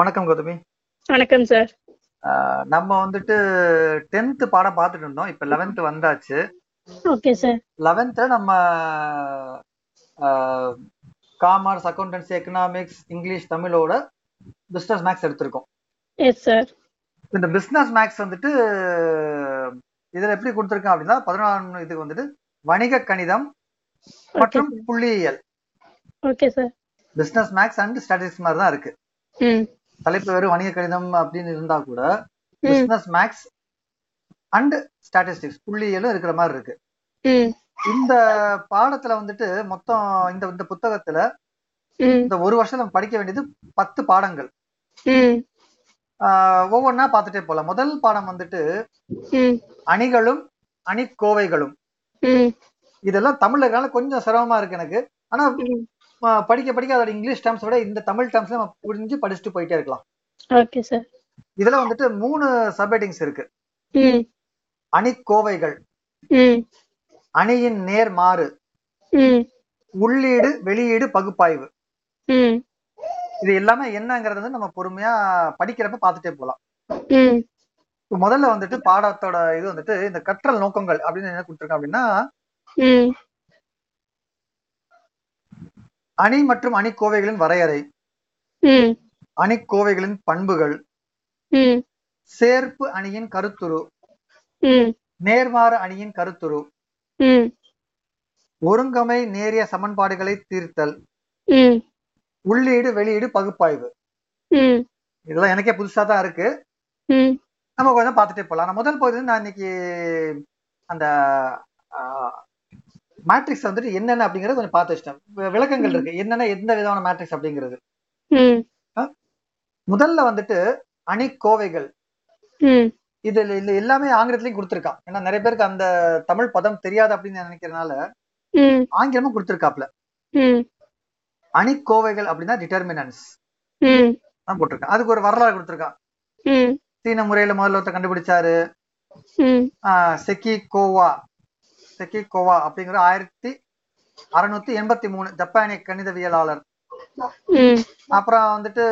வணக்கம் கௌதமி. வணக்கம் சார் நம்ம வந்துட்டு டென்த் பாடம் பார்த்துட்டு இருந்தோம். இப்ப லெவன்த் வந்தாச்சு. ஓகே சார் லெவன்த்ல நம்ம காமர்ஸ் அக்கௌண்டன்சி எக்கனாமிக்ஸ் இங்கிலீஷ் தமிழோட பிசினஸ் மேக்ஸ் எடுத்திருக்கோம். எஸ் சார் இந்த பிசினஸ் மேக்ஸ் வந்துட்டு இதுல எப்படி கொடுத்துருக்கேன் அப்படின்னா பதினொன்று இதுக்கு வந்துட்டு வணிக கணிதம் மற்றும் புள்ளியியல். Okay sir business maths and statistics மாதிரி தான் இருக்கு. தலைப்பு வெறும் வணிக கணிதம் அப்படின்னு இருந்தா கூட பிசினஸ் மேக்ஸ் அண்ட் ஸ்டாட்டிஸ்டிக்ஸ் புள்ளியியலும் இருக்கிற மாதிரி இருக்கு. இந்த பாடத்துல வந்துட்டு மொத்தம் இந்த இந்த புத்தகத்துல இந்த ஒரு வருஷம் படிக்க வேண்டியது பத்து பாடங்கள். ஒவ்வொன்றா பார்த்துட்டே போலாம். முதல் பாடம் வந்துட்டு அணிகளும் அணிக்கோவைகளும். இதெல்லாம் தமிழ்ல இருக்கனால கொஞ்சம் சிரமமா இருக்கு எனக்கு. ஆனா படிக்க படிக்க அதோட இங்கிலீஷ் டேர்ம்ஸ் விட இந்த தமிழ் டேர்ம்ஸ் நம்ம புரிஞ்சு படிச்சுட்டு போயிட்டே இருக்கலாம். ஓகே சார் இதுல வந்துட்டு மூணு சப்ஹெட்டிங்ஸ் இருக்கு. ம். அணிக்கோவைகள். ம். அணியின் நேர் மாறு உள்ளீடு வெளியீடு பகுப்பாய்வு. இது எல்லாமே என்னங்கிறது வந்து நம்ம பொறுமையா படிக்கிறப்ப பார்த்துட்டே போலாம். முதல்ல வந்துட்டு பாடத்தோட இது வந்துட்டு இந்த கற்றல் நோக்கங்கள் அப்படின்னு என்ன கொடுத்துருக்கேன் அப்படின்னா அணி மற்றும் அணிக்கோவைகளின் வரையறை. அணிக்கோவைகளின் பண்புகள். சேர்ப்பு அணியின் கருத்துரு. நேர்மாறு அணியின் கருத்துரு. ஒருங்கமை நேரிய சமன்பாடுகளை தீர்த்தல். உள்ளீடு வெளியீடு பகுப்பாய்வு. இதெல்லாம் எனக்கே புதுசா தான் இருக்கு. நம்ம கொஞ்சம் பார்த்துட்டே போகலாம் நான் முதல் பகுதி நான் இன்னைக்கு அந்த மேட்ரிக்ஸ் வந்துட்டு என்னென்ன அப்படிங்கறது கொஞ்சம் பார்த்து வச்சிட்டேன். விளக்கங்கள் இருக்கு. என்னென்ன எந்த விதமான மேட்ரிக்ஸ் அப்படிங்கிறது. முதல்ல வந்துட்டு அணிக்கோவைகள். ம். இதுல இல்ல எல்லாமே ஆங்கிலத்திலயும் கொடுத்துருக்கான். ஏன்னா நிறைய பேருக்கு அந்த தமிழ் பதம் தெரியாது அப்படின்னு நான் நினைக்கிறதுனால ஆங்கிலமும் கொடுத்துருக்காப்ல. அணிக்கோவைகள் அப்படின்னா டிட்டர்மினன்ஸ் தான் போட்டிருக்கான். அதுக்கு ஒரு வரலாறு கொடுத்துருக்கான். சீன முறையில முதல்ல ஒருத்தர் கண்டுபிடிச்சாரு. செக்கி கோவா செக்கி கோவா அப்படிங்கிற ஆயிரத்தி அறுநூத்தி எண்பத்தி மூணு ஜப்பானிய கணிதவியலாளர். அப்புறம் வந்துட்டு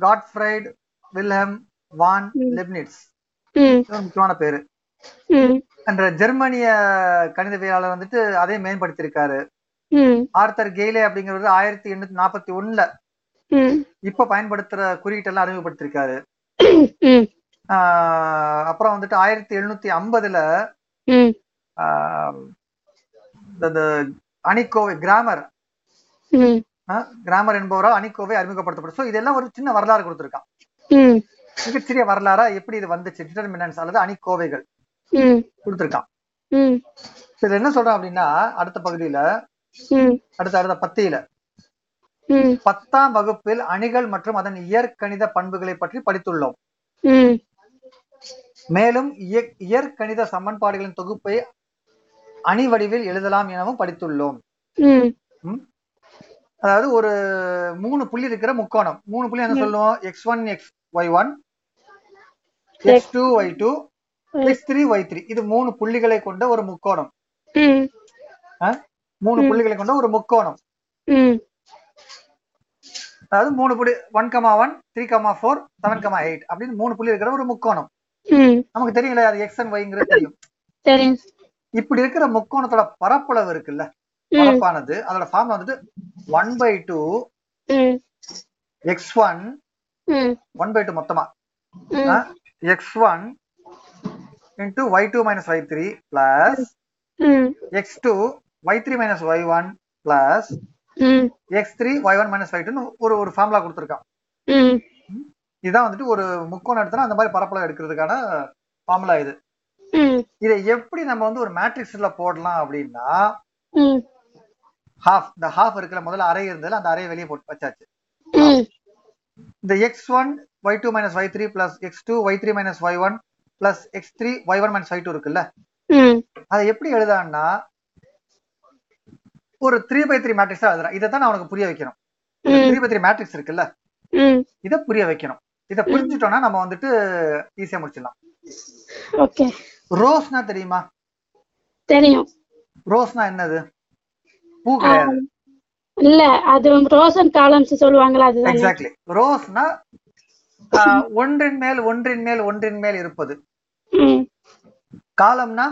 காட்ஃப்ரைட் வில்ஹெம் வான். லெப்னிட்ஸ். முக்கியமான பேரு. என்ற ஜெர்மனிய கணிதவியலாளர் வந்துட்டு அதை மேம்படுத்தியிருக்காரு ஆர்த்தர் கெய்லே அப்படிங்கிறது ஆயிரத்தி எண்ணூத்தி நாற்பத்தி ஒண்ணுல இப்ப பயன்படுத்துற குறியீட்டெல்லாம் அறிமுகப்படுத்திருக்காரு. அப்புறம் வந்துட்டு ஆயிரத்தி எழுநூத்தி ஐம்பதுல இந்த அணிக்கோவை கிராமர் கிராமர் என்பவரால் அணிக்கோவை அறிமுகப்படுத்தப்படும் ஸோ இதெல்லாம் ஒரு சின்ன வரலாறு கொடுத்துருக்கான். மிகச்சிறிய வரலாறா எப்படி இது வந்துச்சு? டிட்டர்மினன்ஸ் அல்லது அணிக்கோவைகள் கொடுத்துருக்கான். இதுல என்ன சொல்றான் அப்படின்னா அடுத்த பகுதியில அடுத்த அடுத்த பத்தியில. பத்தாம் வகுப்பில் அணிகள் மற்றும் அதன் இயற்கணித பண்புகளை பற்றி படித்துள்ளோம். மேலும் இய- இயற்கணித சமன்பாடுகளின் தொகுப்பை அணி வடிவில் எழுதலாம் எனவும் படித்துள்ளோம். அதாவது ஒரு மூணு புள்ளி இருக்கிற முக்கோணம். மூணு புள்ளி என்ன. சொல்லுவோம்? X one X Y one X two Y two X three Y three இது மூணு புள்ளிகளை கொண்ட ஒரு முக்கோணம். மூணு. புள்ளிகளை கொண்ட ஒரு முக்கோணம். அதாவது மூணு புள்ளி one comma one three comma four seven comma eight அப்படின்னு மூணு புள்ளி இருக்கிற ஒரு முக்கோணம். நமக்கு தெரியல அது எக்ஸ் அண்ட் ஒய்ங்கிறது தெரியும். இப்படி இருக்கிற முக்கோணத்தோட பரப்பளவு இருக்குல்ல? பரப்பானது அதோட ஃபார்ம் வந்துட்டு one by two X one one by two மொத்தமா. X one into Y two minus Y three plus X two Y three minus Y one plus X three Y one minus Y டூன்னு ஒரு ஒரு formula கொடுத்துருக்கான். இதுதான் வந்துட்டு ஒரு முக்கோணம் எடுத்தனா அந்த மாதிரி பரப்பளவு எடுக்கிறதுக்கான ஃபார்முலா இது. இதை எப்படி நம்ம வந்து ஒரு மேட்ரிக்ஸ்ல போடலாம் அப்படின்னா ஹாஃப் இந்த ஹாஃப் இருக்குல்ல முதல்ல அரை இருந்ததுல அந்த அறையை வெளியே போட்டு வச்சாச்சு. இந்த X one Y two minus Y three plus X two Y three minus Y one plus X three Y one minus Y two இருக்குல்ல? அதை எப்படி எழுதான்னா ஒரு த்ரீ பை த்ரீ மேட்ரிக்ஸா எழுதுறேன். இதை தான் நான் உனக்கு புரிய வைக்கணும். த்ரீ பை த்ரீ மேட்ரிக்ஸ் இருக்குல்ல? இதை புரிய வைக்கணும். இதை புரிஞ்சுட்டோம்னா நம்ம வந்துட்டு ஈஸியா முடிச்சிடலாம். ஓகே. ரோஸ்னா தெரியுமா? தெரியும். ரோஸ்னா என்னது? பூ கிடையாது. இல்ல அது ரோசன் காலம்ஸ் சொல்லுவாங்களா அதுதானே? எக்ஸாக்ட்லி ரோஸ்னா ஒன்றின் மேல் ஒன்றின் மேல் ஒன்றின் மேல் இருப்பது. காலம்னா?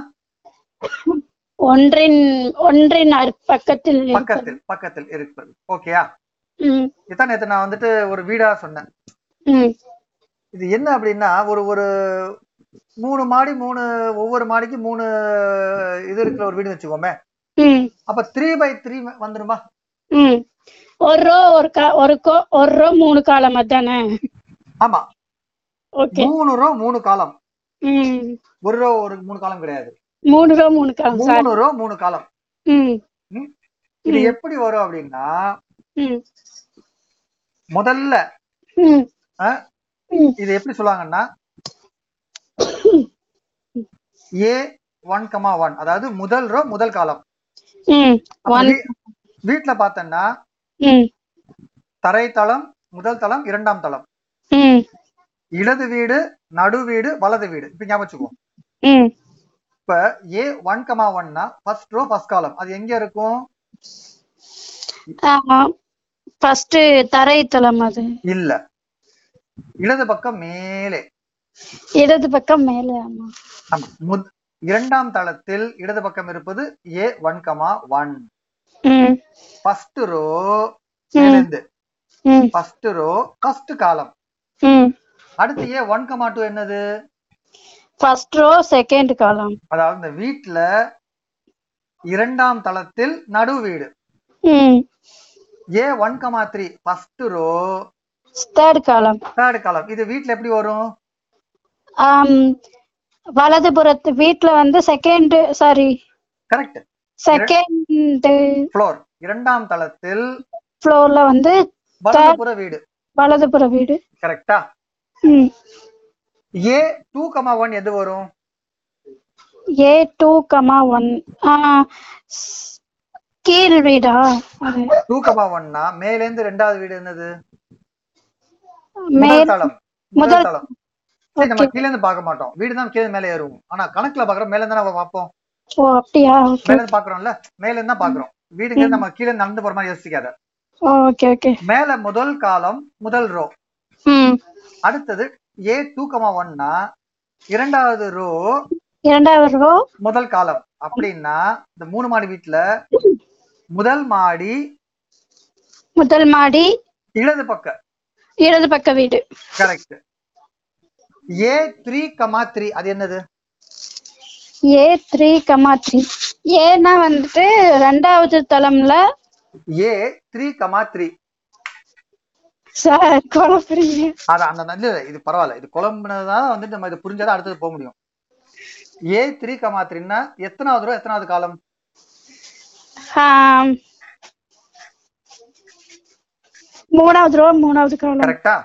ஒன்றின் ஒன்றின் பக்கத்தில். பக்கத்தில் பக்கத்தில் இருப்பது. ஓகேயா இதான் நேத்து நான் வந்துட்டு ஒரு வீடா சொன்னேன். இது என்ன அப்படின்னா ஒரு ஒரு மூணு மாடி மூணு ஒவ்வொரு மாடிக்கு மூணு இது இருக்கிற ஒரு வீடு வச்சுக்கோமே. அப்ப த்ரீ பை த்ரீ வந்துருமா. ஒரு ரோ ஒரு ஒரு கோ ஒரு ரோ மூணு காலம் அதானே? ஆமா. ஓகே. மூணு ரோ மூணு காலம். ஒரு ரோ ஒரு மூணு காலம் கிடையாது. மூணு ரோ மூணு காலம் மூணு ரோ மூணு காலம். இது. எப்படி வரும் அப்படின்னா முதல்ல இது எப்படி சொல்லுவாங்கன்னா ஏ ஒன் கமா ஒன் அதாவது முதல் ரோ முதல் காலம் ம் அப்ப ஒன் வீ- வீட்ல பார்த்தோம்னா ம். தரை தளம் முதல் தளம் இரண்டாம் தளம். இடது வீடு நடு வீடு வலது வீடு. இப்ப ஞாபகம் இப்ப ஏ ஒன் கமா ஒன்னா ஃபர்ஸ்ட் ரோ ஃபர்ஸ்ட் காலம் அது எங்க இருக்கும்? ஃபர்ஸ்ட் தரைத்தளம் அது. இல்ல. இடது பக்கம் மேலே. இடது பக்கம் மேலே ஆமா. இரண்டாம் தளத்தில் இடது பக்கம் இருப்பது A one comma one first row first row first column அடுத்து ஏ ஒன் கமா டூ என்னது? ஃபர்ஸ்ட் ரோ செகண்ட் காலம் அதாவது இந்த வீட்ல இரண்டாம் தளத்தில் நடு வீடு. A one comma three first row third column third column இது வீட்ல எப்படி வரும்? வலதுபுறத்து வீட்ல வந்து second sorry correct second floor இரண்டாம் தளத்தில் ஃப்ளோர்ல வந்து வலதுபுற வீடு. வலதுபுற வீடு. கரெக்டா ஏ டூ கமா ஒன் எது வரும்? ஏ டூ கமா ஒன் கீழ் வீடா? டூ கமா ஒன்னா மேலேந்து ரெண்டாவது வீடு என்னது? மேல் முதல் தளம். முதல் தளம். நம்ம கீழ இருந்து பார்க்க மாட்டோம். வீடு தான் கீழே மேலே ஏறுவோம் ஆனா கணக்குல பாக்குறோம் மேல இருந்து நம்ம பார்ப்போம்? ஓ அப்படியா? மேல இருந்து பாக்குறோம்ல மேல இருந்து தான் பாக்குறோம் வீடுங்க நம்ம கீழே நடந்து போற மாதிரி யோசிக்காத. ஓகே ஓகே மேல முதல் காலம் முதல் ரோ அடுத்தது ஏ டூ கமா ஒன்னா இரண்டாவது ரோ இரண்டாவது ரோ முதல் காலம். அப்படின்னா இந்த மூணு மாடி வீட்டுல முதல் மாடி முதல் மாடி இடது பக்க. இடது பக்க வீடு. Correct A three comma three. அது என்னது? A three comma three. ஏன்னா வந்துட்டு ரெண்டாவது தளம்ல A three comma three. Sir குழப்பறீங்க அது அந்த நல்ல இது பரவாயில்ல. இது குழம்புனதான் வந்துட்டு நம்ம இது புரிஞ்சாதான் அடுத்தது போக முடியும். ஏ த்ரீ கமா த்ரீன்னா எத்தனாவது ரோ எத்தனாவது காலம். மூணாவது ரோ மூணாவது காலம். கரெக்டா.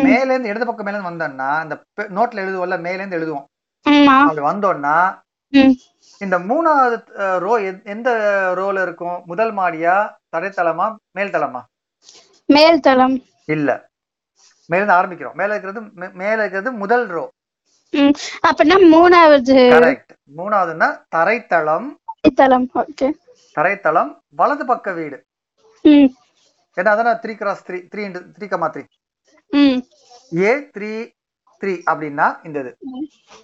மேல இருந்து இடது பக்கம் மேல இருந்து வந்தோம்னா இந்த பெ- நோட்ல எழுதுவோம்ல மேல இருந்து எழுதுவோம் அப்படி வந்தோம்னா. இந்த மூணாவது ரோ எந்த ரோல இருக்கும்? முதல் மாடியா தரைத்தளமா மேல் தளமா மேல் தளம் இல்ல. மேல இருந்து ஆரம்பிக்கிறோம். மேல இருக்கிறது மேல இருக்கிறது முதல் ரோ. ம். அப்படின்னா மூணாவது கரெக்ட் மூணாவதுன்னா தரைத்தளம். தளம் ஓகே. தரைத்தளம் வலது பக்க வீடு. ம். ஏன்னா அதான் three cross three three into three comma three A three three அப்படின்னா இந்த இது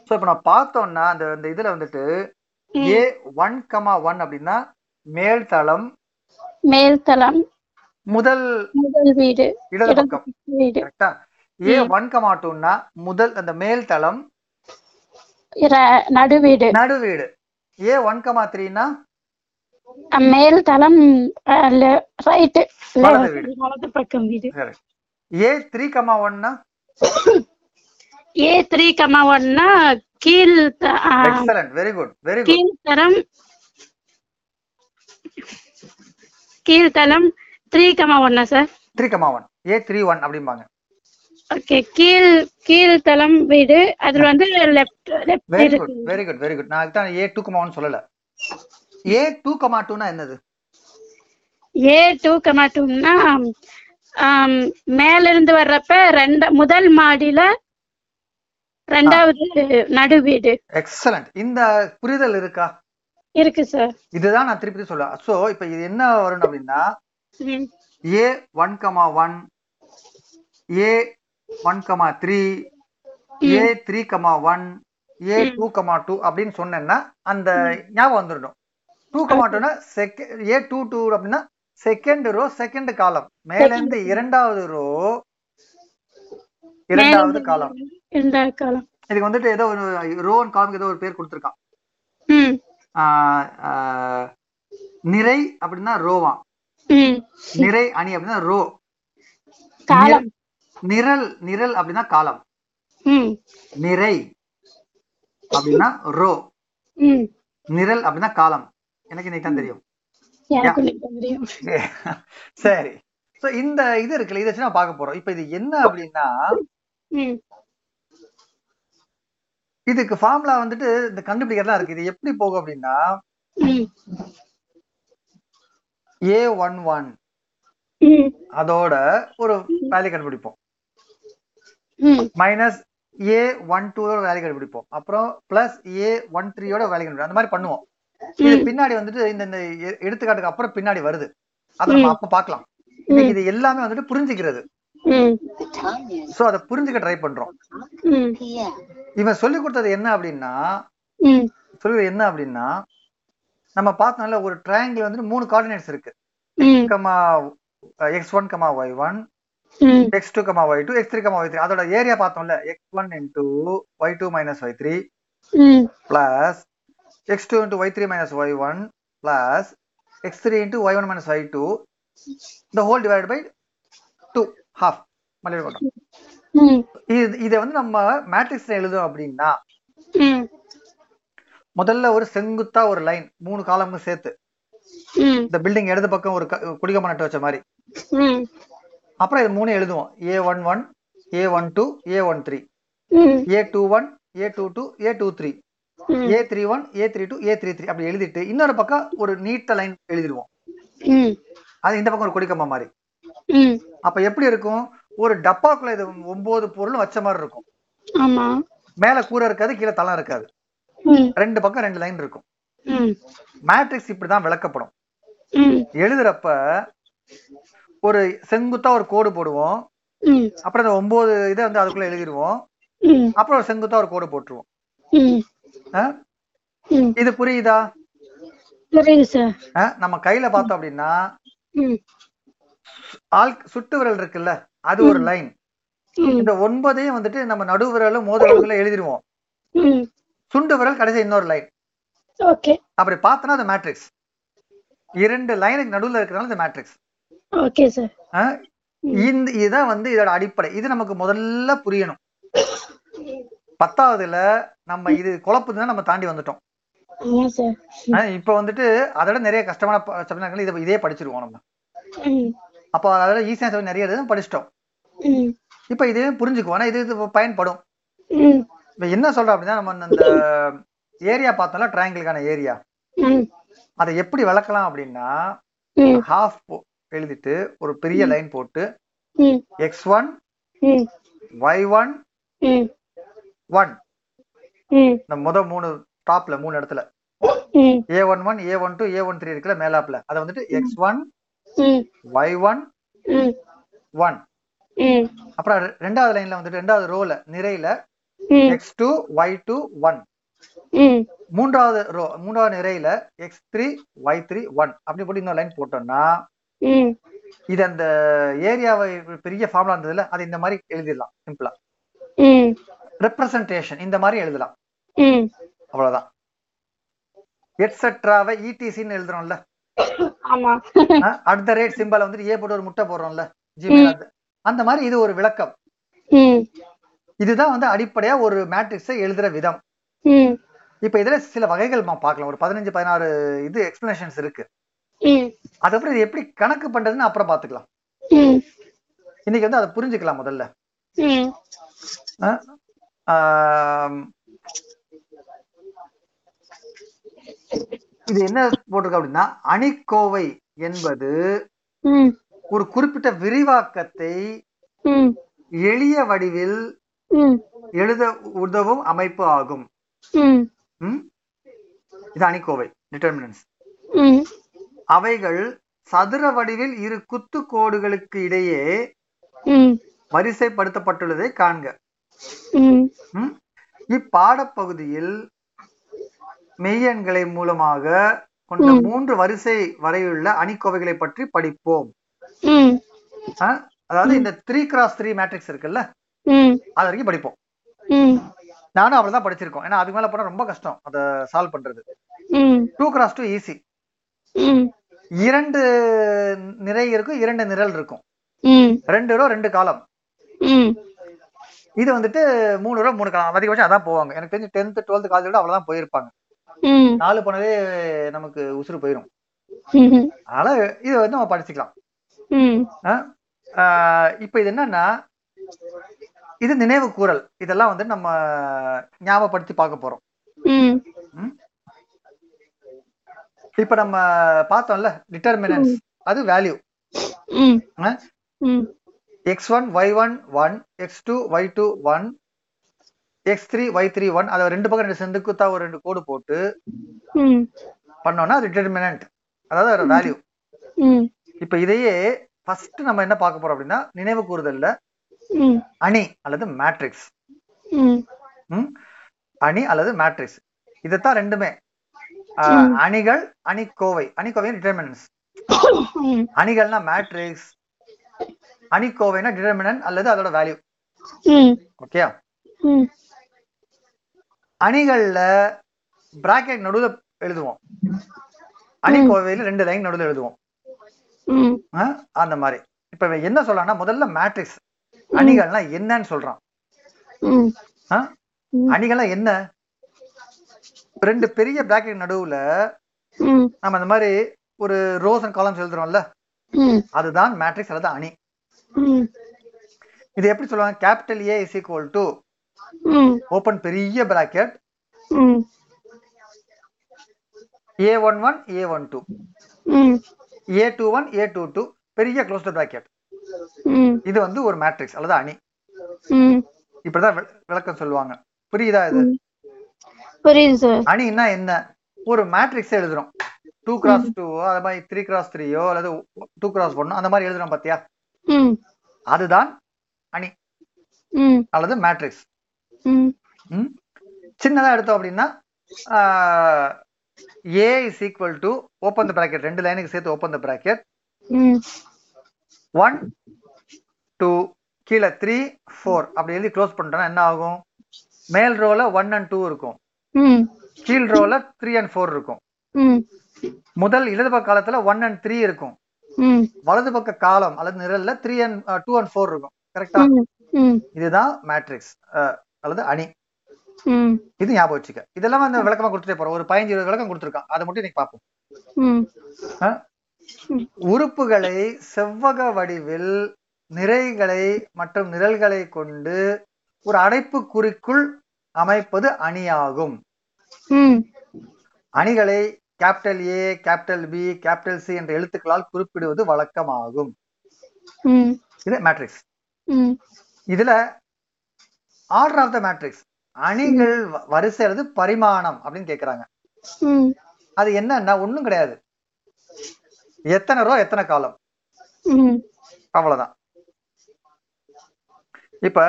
ஸோ இப்போ நான் பார்த்தோம்னா அந்த அந்த இதுல வந்துட்டு. ஏ ஒன் கமா ஒன் அப்படின்னா மேல் தளம் மேல் தளம் முதல் முதல் வீடு இடது பக்கம். கரெக்டா ஏ ஒன் கமா டூன்னா முதல் அந்த மேல் தளம் இர- நடு வீடு நடு வீடு ஏ ஒன் கமா த்ரீனா மேல் தளம் ரைட்டு வலது வீடு. வலது பக்கம் வீடு. ஏ த்ரீ கமா ஒன்னா? ஏ த்ரீ கமா ஒன்னா கீழ் excellent very good very good கீழ் தரம் கீழ் தளம் த்ரீ கமா ஒன்னா sir three comma one. A three one அப்படிம்பாங்க. ஓகே. கீழ் கீழ் தளம் வீடு. அதுல வந்து left left very good very good very good நான் தான் ஏ டூ கமா ஒன் சொல்லல. ஏ டூ கமா டூனா என்னது? ஏ டூ கமா டூன்னா மேல இருந்து வர்றப்ப ரெண்ட முதல் மாடியில ரெண்டாவது நடு வீடு எக்ஸலண்ட் இந்த புரிதல் இருக்கா? இருக்கு சார். இதுதான் நான் திருப்பி சொல்லுவேன் சோ இப்ப இது என்ன வரும் அப்படின்னா A one comma one A one comma three A three comma one A two comma two அப்படின்னு சொன்னேன்னா அந்த ஞாபகம் வந்துடணும் டூ கமா டூனா செகண்ட் ஏ டூ டூ அப்படின்னா செகண்ட் ரோ செகண்ட் காலம் மேல இருந்து இரண்டாவது ரோ இரண்டாவது காலம் இரண்டாவது காலம் இதுக்கு வந்துட்டு ஏதோ ஒரு ரோ அண்ட் காலம்க்கு ஏதோ ஒரு பேர் கொடுத்துருக்கான். நிறை அப்படின்னா ரோவா நிறை அணி அப்படின்னா ரோ காலம். நிரல் நிரல் அப்படின்னா காலம். நிறை அப்படின்னா ரோ நிரல் அப்படின்னா காலம். எனக்கு இன்னைக்கு தான் தெரியும். சரி. சோ இந்த இது இருக்குல்ல இதை வச்சு நான் பார்க்க போறோம். இப்ப இது என்ன அப்படின்னா இதுக்கு ஃபார்முலா வந்துட்டு இந்த கண்டுபிடிக்கிறதா இருக்கு. இது எப்படி போகும் அப்படின்னா ஏ ஒன் ஒன் அதோட ஒரு வேல்யூ கண்டுபிடிப்போம். மைனஸ் ஏ ஒன் டூவோட வேல்யூ கண்டுபிடிப்போம். அப்புறம் பிளஸ் ஏ ஒன் த்ரீயோட வேல்யூ கண்டுபிடிப்போம். அந்த மாதிரி பண்ணுவோம். இது பின்னாடி வந்துட்டு இந்த இந்த எடுத்துக்காட்டுக்கு அப்புறம் பின்னாடி வருது. அதை நம்ம அப்ப இன்னைக்கு இது எல்லாமே வந்துட்டு புரிஞ்சுக்கிறது. சோ அதை புரிஞ்சுக்க ட்ரை பண்றோம். இவன் சொல்லி கொடுத்தது என்ன அப்படின்னா ம். சொல்லுவது என்ன அப்படின்னா நம்ம பார்த்தோம்ல ஒரு ட்ரையாங்கிள் வந்துட்டு மூணு கோஆர்டினேட்ஸ் இருக்கு. Comma X one comma Y one X two comma Y two X three comma Y three அதோட ஏரியா பார்த்தோம்ல X one into Y two minus Y three plus X two into Y three minus Y one plus X three into Y one minus Y two the whole divide by two half multiple பண்ணோம் ம். இது வந்து நம்ம மேட்ரிக்ஸ்ல எழுதும் அப்படின்னா முதல்ல ஒரு செங்குத்தா ஒரு லைன் மூணு காலமும் சேர்த்து இந்த பில்டிங் இடது பக்கம் ஒரு க- குடிகம்ப நட்டு வச்ச மாதிரி. அப்புறம் இது மூணு எழுதுவோம். A one one A one two A one three A two one A two two A two three A three one A three two A three three அப்படி எழுதிட்டு இன்னொரு பக்கம் ஒரு நீட்ட லைன் எழுதிடுவோம். ம். அது இந்த பக்கம் ஒரு குடிக்கம்ப மாதிரி. அப்ப எப்படி இருக்கும்? ஒரு டப்பாக்குள்ள இது ஒன்பது பொருள் வச்ச மாதிரி இருக்கும். மேல கூரை இருக்காது கீழே தளம் இருக்காது. ரெண்டு பக்கம் ரெண்டு லைன் இருக்கும். மேட்ரிக்ஸ் இப்படிதான் விளக்கப்படும். எழுதுறப்ப ஒரு செங்குத்தா ஒரு கோடு போடுவோம். அப்புறம் இந்த ஒன்பது இதை வந்து அதுக்குள்ள எழுதிடுவோம். ம். அப்புறம் ஒரு செங்குத்தா ஒரு கோடு போட்டுருவோம். இது புரியுதா? நம்ம கையில பார்த்தோம் அப்படின்னா ஆள் சுட்டு விரல் இருக்குல்ல அது ஒரு லைன். இந்த ஒன்பதையும் வந்துட்டு நம்ம நடு விரலும் மோத விரல்ல எழுதிடுவோம். ம். சுண்டு விரல் கடைசி இன்னொரு லைன். ஓகே. அப்படி பார்த்தோன்னா அது மேட்ரிக்ஸ். இரண்டு லைனுக்கு நடுவுல இருக்கிறனால இது மேட்ரிக்ஸ். Okay sir. இந்த இதான் வந்து இதோட அடிப்படை. இது நமக்கு முதல்ல புரியணும். பத்தாவதுல நம்ம இது குழப்பதுன்னா நம்ம தாண்டி வந்துட்டோம். இப்ப வந்துட்டு அதோட நிறைய கஷ்டமான சப்ஜெக்ட்கள் இதை இதே படிச்சிருவோம் நம்ம. அப்போ அதோட ஈஸியா சொல்லி நிறைய இது படிச்சிட்டோம். இப்ப இது புரிஞ்சுக்குவோம். ஆனா இது பயன்படும். இப்ப என்ன சொல்றோம் அப்படின்னா நம்ம அந்த ஏரியா பார்த்தோம்ல ட்ரையாங்கிளுக்கான ஏரியா அதை எப்படி விளக்கலாம் அப்படின்னா ஹாஃப் எழுதிட்டு ஒரு பெரிய லைன் போட்டு X one Y one one இந்த முத மூணு டாப்ல மூணு இடத்துல. A one one A one two A one three இருக்குல்ல மேலாப்ல அதை வந்துட்டு X one Y one one அப்புறம் ரெண்டாவது லைன்ல வந்துட்டு ரெண்டாவது ரோல நிறையில X two Y two one மூன்றாவது ரோ மூன்றாவது நிறையில X three Y three one அப்படி போட்டு இன்னொரு லைன் போட்டோம்னா இது அந்த ஏரியாவை பெரிய ஃபார்முலா இருந்ததுல அது இந்த மாதிரி எழுதிடலாம் சிம்பிளா ரெப்ரசன்டேஷன் இந்த மாதிரி எழுதலாம். அவ்வளவுதான். எட்ஸெட்ராவை இடிசின்னு எழுதுறோம்ல. ஆமா. அட் த ரேட் சிம்பிள் வந்துட்டு ஏ போட்டு ஒரு முட்டை போடுறோம்ல ஜிமெயில் அந்த மாதிரி இது ஒரு விளக்கம். இதுதான் வந்து அடிப்படையா ஒரு மேட்ரிக்ஸை எழுதுற விதம். இப்ப இதுல சில வகைகள் பார்க்கலாம். ஒரு பதினஞ்சு பதினாறு இது எக்ஸ்பிளனேஷன்ஸ் இருக்கு. அதுக்கப்புறம் இது எப்படி கணக்கு பண்றதுன்னு அப்புறம் பாத்துக்கலாம் இன்னைக்கு வந்து அதை புரிஞ்சுக்கலாம் முதல்ல. இது என்ன போட்டிருக்கு அப்படின்னா அணிக்கோவை என்பது ஒரு குறிப்பிட்ட விரிவாக்கத்தை எளிய வடிவில் எழுத உதவும் அமைப்பு ஆகும்? இது அணிக்கோவை டிட்டர்மினன்ஸ் அவைகள் சதுர வடிவில் இரு குத்து கோடுகளுக்கு இடையே வரிசைப்படுத்தப்பட்டுள்ளதை காண்க? இப்பாடப்பகுதியில் மெய்யெண்களை மூலமாக கொண்ட. மூன்று வரிசை வரையுள்ள அணிக்கோவைகளை பற்றி படிப்போம்? அதாவது இந்த த்ரீ கிராஸ் த்ரீ மேட்ரிக்ஸ் இருக்குல்ல? அது வரைக்கும் படிப்போம். நானும் அவ்வளவுதான் படிச்சிருக்கோம். ஏன்னா அதுக்கு மேல போனா ரொம்ப கஷ்டம் அதை சால்வ் பண்றது. டூ கிராஸ் டூ ஈஸி இரண்டு நிறை இருக்கும் இரண்டு நிரல் இருக்கும். ரெண்டு ரோ ரெண்டு காலம். இது வந்துட்டு மூணு ரூபா மூணு காலம் அதிகபட்சம் அதான் போவாங்க. எனக்கு தெரிஞ்சு டென்த் டுவெல்த் காலேஜ் விட அவ்வளவுதான் போயிருப்பாங்க. நாலு போனதே நமக்கு உசுறு போயிடும் ம் அதனால இது வந்து நம்ம படிச்சுக்கலாம். இப்ப இது என்னன்னா இது நினைவு கூறல். இதெல்லாம் வந்து நம்ம ஞாபகப்படுத்தி பார்க்க போறோம். இப்ப நம்ம பார்த்தோம்ல டிட்டர்மினன்ஸ் அது value X one Y one one X two Y two one X three Y three one அதை ரெண்டு பக்கம் ரெண்டு செங்குத்தா ஒரு ரெண்டு கோடு போட்டு பண்ணோம்னா அது டிட்டர்மினன்ட் அதாவது ஒரு வேல்யூ இப்ப இதையே ஃபர்ஸ்ட் நம்ம என்ன பார்க்க போறோம் அப்படின்னா நினைவு கூறுதல்ல அணி அல்லது மேட்ரிக்ஸ்? அணி அல்லது மேட்ரிக்ஸ் இதைத்தான் ரெண்டுமே. அணிகள் அணிக்கோவை. அணிக்கோவை டிட்டர்மினன்ஸ் அணிகள்னா மேட்ரிக்ஸ் அணிக்கோவைனா டிட்டர்மினன்ட் அல்லது அதோட வேல்யூ ஓகே அணிகள்ல பிராக்கெட் நடுவுல எழுதுவோம். அணிக்கோவையில ரெண்டு லைன் நடுவுல எழுதுவோம்? அந்த மாதிரி. இப்ப என்ன சொல்றான்னா முதல்ல மேட்ரிக்ஸ் அணிகள்னா என்னன்னு சொல்றான். அணிகள்னா என்ன? ரெண்டு பெரிய பிராக்கெட் நடுவுல நம்ம அந்த மாதிரி ஒரு ரோஸ் அண்ட் காலம்ஸ் எழுதுறோம்ல. அதுதான் மேட்ரிக்ஸ் அல்லது அணி. இது எப்படி சொல்லுவாங்க? Capital A is equal to open பெரிய bracket A one one A one two A two one A two two பெரிய க்ளோஸ்டு பிராக்கெட் இது வந்து ஒரு மேட்ரிக்ஸ் அல்லது அணி. இப்படிதான் விளக்கம் சொல்லுவாங்க. புரியுதா இது? புரியுது அணின்னா என்ன? ஒரு மேட்ரிக்ஸ் எழுதுறோம். டூ கிராஸ் டூ அது மாதிரி த்ரீ கிராஸ் த்ரீயோ அல்லது டூ கிராஸ் ஒன்னோ அந்த மாதிரி எழுதுறோம் பாத்தியா? அதுதான் அணி அல்லது மேட்ரிக்ஸ்? சின்னதா எடுத்தோம் அப்படின்னா A is equal to open the bracket ரெண்டு லைனுக்கு சேர்த்து open the bracket one two கீழே த்ரீ ஃபோர் அப்படி எழுதி க்ளோஸ் பண்ணிட்டோம்னா என்ன ஆகும்? மேல் ரோல ஒன் அண்ட் டூ இருக்கும். கீழ் ரோல த்ரீ அண்ட் ஃபோர் இருக்கும். முதல் இடது பக்க காலத்துல ஒன் அண்ட் த்ரீ இருக்கும். வலது பக்க காலம் அல்லது நிரல்ல three and two and four இருக்கும். கரெக்டா இதுதான் மேட்ரிக்ஸ் அல்லது அணி. இது ஞாபகம் வச்சுக்க. இதெல்லாம் வந்து விளக்கமா கொடுத்துட்டே போறோம். ஒரு பதினஞ்சு இருபது விளக்கம் கொடுத்துருக்கான். அதை மட்டும் இன்னைக்கு பார்ப்போம்? உறுப்புகளை செவ்வக வடிவில் நிறைகளை மற்றும் நிரல்களை கொண்டு ஒரு அடைப்புக்குறிக்குள் அமைப்பது அணியாகும். அணிகளை capital A capital B capital C என்ற எழுத்துக்களால் குறிப்பிடுவது வழக்கமாகும். இது மேட்ரிக்ஸ் இதுல ஆர்டர் ஆஃப் த மேட்ரிக்ஸ் அணிகள் வரிசை அல்லது பரிமாணம் அப்படின்னு கேக்குறாங்க. அது என்னன்னா ஒண்ணும் கிடையாது. எத்தனை ரோ எத்தனை காலம்? அவ்வளவுதான். இப்ப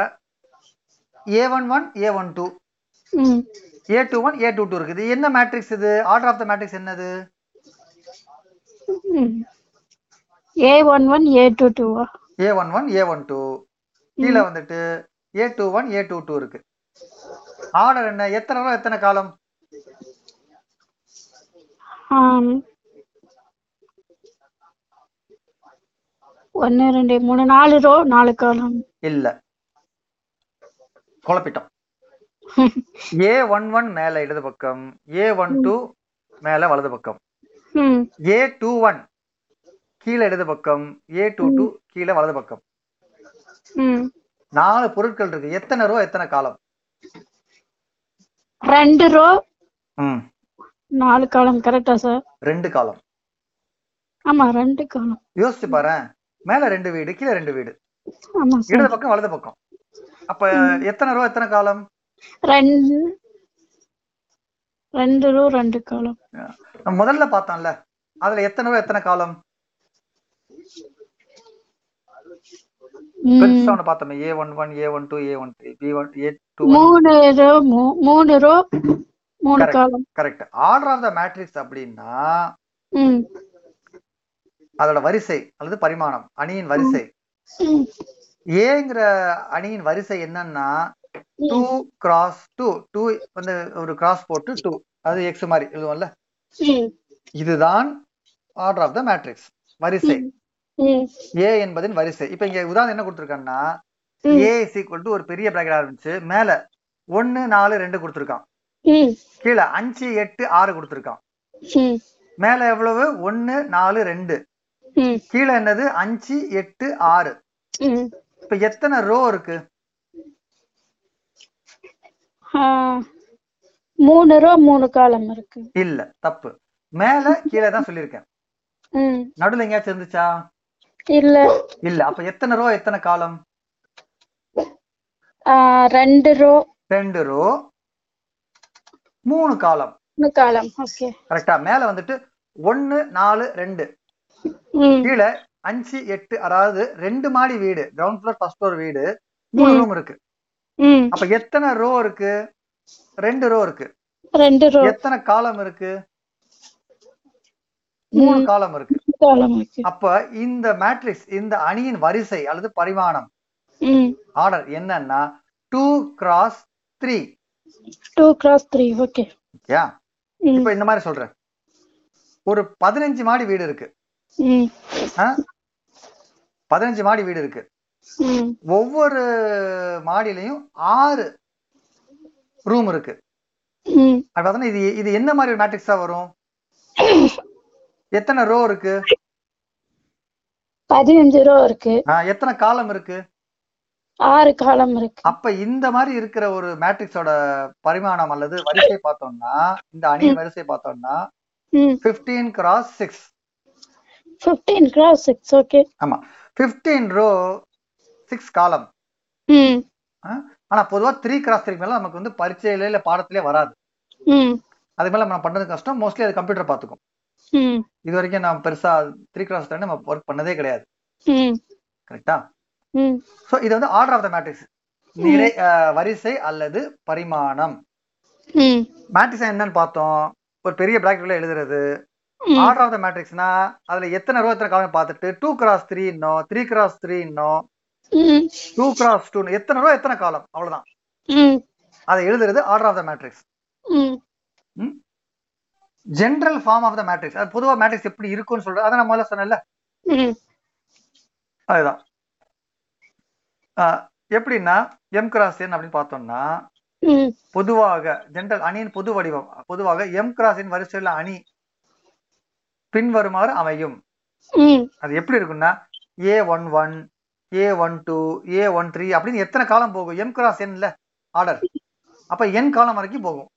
A one one A one two A two one A two two இருக்குது. என்ன மேட்ரிக்ஸ் இது? ஆர்டர் ஆஃப் த மேட்ரிக்ஸ் என்னது? A one one A two டூவா A one one A one two கீழே வந்துட்டு A two one A two two இருக்கு. Order என்ன? எத்தனை ரோ எத்தனை காலம்? ஒன்று ரெண்டு மூணு நாலு ரோ நாலு காலம். இல்ல. குழப்பிட்டோம். ஏ ஒன் ஒன் மேல இடது பக்கம் ஏ ஒன் டூ மேல வலது பக்கம். ஏ டூ ஒன் கீழே இடது பக்கம் ஏ டூ டூ கீழே வலது பக்கம். நாலு பொருட்கள் இருக்கு. எத்தனை ரோ எத்தனை காலம்? ரெண்டு ரோ. நாலு காலம் கரெக்டா சார் ரெண்டு காலம். ஆமா ரெண்டு காலம். யோசிச்சு பாரு மேல ரெண்டு வீடு கீழே ரெண்டு வீடு. இடது பக்கம் வலது பக்கம். அப்ப எத்தனை ரோ எத்தனை காலம்? ரெண்டு ரோ ரெண்டு காலம். முதல்ல பார்த்தோம்ல அதுல எத்தனை ரோ எத்தனை காலம்? பெருசா ஒண்ணு A one one A one two A one three B one A two மூணு ரோ மூணு ரோ மூணு column. Correct order of the matrix அப்படின்னா அதோட வரிசை அல்லது பரிமாணம் அணியின் வரிசை. ஏங்கிற அணியின் வரிசை என்னன்னா டூ கிராஸ் டூ டூ வந்து ஒரு கிராஸ் போட்டு டூ அது எக்ஸ் மாதிரி எழுதுவோம்ல? இதுதான் ஆர்டர் ஆஃப் த மேட்ரிக்ஸ் வரிசை. ஏ என்பதின் வரிசை. இப்ப இங்க உதாரணம் என்ன கொடுத்துருக்காங்கன்னா. ஏ இஸ் ஈக்குவல் டு ஒரு பெரிய பிராக்கெட் ஆரம்பிச்சு மேல ஒன்னு நாலு ரெண்டு கொடுத்துருக்கான். கீழே அஞ்சு எட்டு ஆறு கொடுத்துருக்கான். மேல எவ்வளவு? ஒன்னு நாலு ரெண்டு. கீழே என்னது? அஞ்சு எட்டு ஆறு. இப்ப எத்தனை ரோ இருக்கு? மூணு ரோ மூணு காலம் இருக்கு. இல்ல தப்பு. மேல கீழே தான் சொல்லியிருக்கேன். ம். நடுவுல எங்கேயாச்சும் இருந்துச்சா? இல்ல. இல்ல அப்ப எத்தனை ரோ எத்தனை காலம்? ரெண்டு ரோ. ரெண்டு ரோ மூணு காலம். மூணு காலம் ஓகே. கரெக்டா மேல வந்துட்டு ஒன்னு நாலு ரெண்டு. ம். கீழே அஞ்சு எட்டு அதாவது ரெண்டு மாடி வீடு கிரவுண்ட் ஃப்ளோர் ஃபர்ஸ்ட் ஃப்ளோர் வீடு மூணு. ரூம் இருக்கு. அப்ப எத்தனை ரோ இருக்கு? ரெண்டு ரோ இருக்கு. ரெண்டு ரோ. எத்தனை காலம் இருக்கு? மூணு. காலம் இருக்கு. அப்ப இந்த மேட்ரிக்ஸ் இந்த அணியின் வரிசை அல்லது பரிமாணம் ஆர்டர் என்னன்னா two cross three two cross three okay. Yeah? இப்ப இந்த மாதிரி சொல்றேன். ஒரு பதினஞ்சு மாடி வீடு இருக்கு. பதினஞ்சு மாடி வீடு இருக்கு. ஒவ்வொரு மாடியிலையும் ஆறு ரூம் இருக்கு. ம். அது பார்த்தோன்னா இது இது என்ன மாதிரி ஒரு மேட்ரிக்ஸா வரும்? எத்தனை ரோ இருக்கு? பதினஞ்சு ரோ இருக்கு. எத்தனை காலம் இருக்கு? ஆறு காலம் இருக்கு. அப்ப இந்த மாதிரி இருக்கிற ஒரு மேட்ரிக்ஸோட பரிமாணம் அல்லது வரிசை பார்த்தோம்னா இந்த அணியின் வரிசை பார்த்தோம்னா 15 cross six fifteen cross six okay ஆமா. 15 ரோ சிக்ஸ் காலம் ஆனா பொதுவா த்ரீ கிராஸ் த்ரீ மேல நமக்கு வந்து பரீட்சையில இல்ல பாடத்திலே வராது. அது மேல நம்ம பண்றது கஷ்டம். மோஸ்ட்லி அது கம்ப்யூட்டர் பார்த்துக்கும். ம். இது வரைக்கும் நான் பெருசா த்ரீ கிராஸ் த்ரீ நம்ம ஒர்க் பண்ணதே கிடையாது. கரெக்டா சோ இது வந்து ஆர்டர் ஆஃப் த மேட்ரிக்ஸ் நிறை வரிசை அல்லது பரிமாணம். மேட்ரிக்ஸ் என்னன்னு பார்த்தோம். ஒரு பெரிய பிராக்கெட்ல எழுதுறது. ஆர்டர் ஆஃப் த மேட்ரிக்ஸ்னா அதுல எத்தனை ரோ எத்தனை காலம் பார்த்துட்டு டூ கிராஸ் த்ரீ இன்னும் த்ரீ கிராஸ் த்ரீ இன்னும் டூ கிராஸ் டூ எத்தனை ரோ எத்தனை காலம்? அவ்வளவுதான். அதை எழுதுறது order of the matrix general form of the matrix அது பொதுவா மேட்ரிக்ஸ் எப்படி இருக்கும்னு சொல்றது அதை நான் முதல்ல சொன்னேன்ல. அதுதான். எப்படின்னா எம் கிராஸ் என் அப்படின்னு பார்த்தோம்னா பொதுவாக ஜென்ரல் அணியின் பொது வடிவம் பொதுவாக எம் கிராஸின் வரிசையில் அணி பின்வருமாறு அமையும். அது எப்படி இருக்கும்னா A one one A one two A one three அப்படின்னு எத்தனை காலம் போகும்? எம் கிராஸ் என்ல ஆர்டர் அப்ப என் காலம் வரைக்கும் போகும்.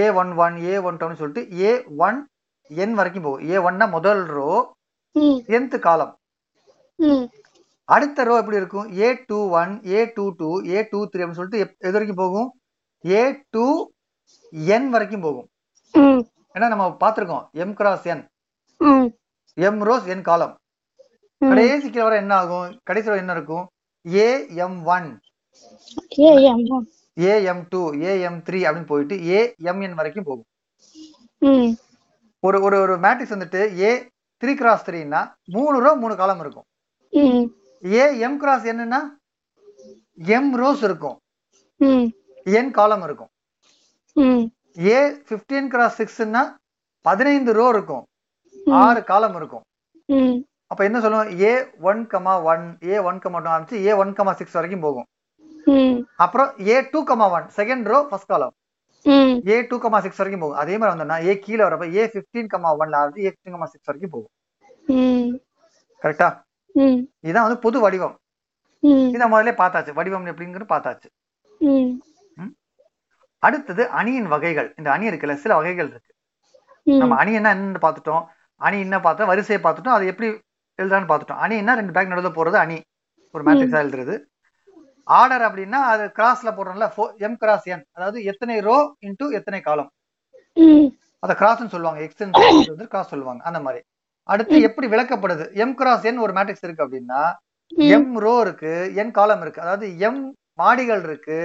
A one one A one டூன்னு சொல்லிட்டு ஏ ஒன் என் வரைக்கும் போகும். ஏ ஒன்னா முதல் ரோ nth காலம். அடுத்த ரோ எப்படி இருக்கும்? A two one A two two A two three அப்படின்னு சொல்லிட்டு எது வரைக்கும் போகும்? ஏ டூ என் வரைக்கும் போகும். ஏன்னா நம்ம பார்த்திருக்கோம். M cross n m rows n column. கடைசி கீழே வர என்ன ஆகும்? கடைசி என்ன இருக்கும்? A m one A m A m two A m three அப்படின்னு போயிட்டு ஏ எம் என் வரைக்கும் போகும். ஒரு ஒரு ஒரு மேட்ரிக்ஸ் வந்துட்டு ஏ த்ரீ கிராஸ் த்ரீன்னா மூணு ரோ மூணு காலம் இருக்கும். ஏ எம் கிராஸ் என்னன்னா எம் ரோஸ் இருக்கும். என் காலம் இருக்கும். ஏ பிப்டீன் கிராஸ் சிக்ஸ்னா பதினைந்து ரோ இருக்கும். ஆறு காலம் இருக்கும். அப்ப என்ன சொல்லுவோம் A one comma one A one comma two ஆரம்பிச்சு ஏ ஒன் கமா சிக்ஸ் வரைக்கும் போகும். அப்புறம் A two comma one second row first column A two comma six வரைக்கும் போகும். அதே மாதிரி வந்தோம்னா ஏ கீழே வரப்ப ஏ பிப்டீன் கமா ஒன்ல ஆரம்பிச்சு ஏ பிப்டீன் கமா சிக்ஸ் வரைக்கும் போகும். கரெக்டா ம். இதுதான் வந்து பொது வடிவம். இதை முதல்ல பார்த்தாச்சு. வடிவம் எப்படிங்கிறது பார்த்தாச்சு. அடுத்தது அணியின் வகைகள். இந்த அணி இருக்குல்ல சில வகைகள் இருக்கு. நம்ம அணி என்ன என்னன்னு பார்த்துட்டோம். அணி என்ன பார்த்தோம் வரிசையை பார்த்துட்டோம். அது எப்படி எழுதுறான்னு பார்த்துட்டோம். அணின்னா ரெண்டு பேக் நடுவில் போறது அணி. ஒரு மேட்ரிக்ஸா எழுதுறது. ஆர்டர் அப்படின்னா அது கிராஸ்ல போடுறோம்ல எம் கிராஸ் என் அதாவது எத்தனை ரோ இன்டூ எத்தனை காலம் அதை கிராஸ்னு சொல்லுவாங்க. எக்ஸ் வந்து கிராஸ் சொல்லுவாங்க. அந்த மாதிரி. அடுத்து எப்படி விளக்கப்படுது? எம் கிராஸ் என் ஒரு மேட்ரிக்ஸ் இருக்கு அப்படின்னா எம் ரோ இருக்கு என் காலம் இருக்கு. அதாவது எம் மாடிகள் இருக்கு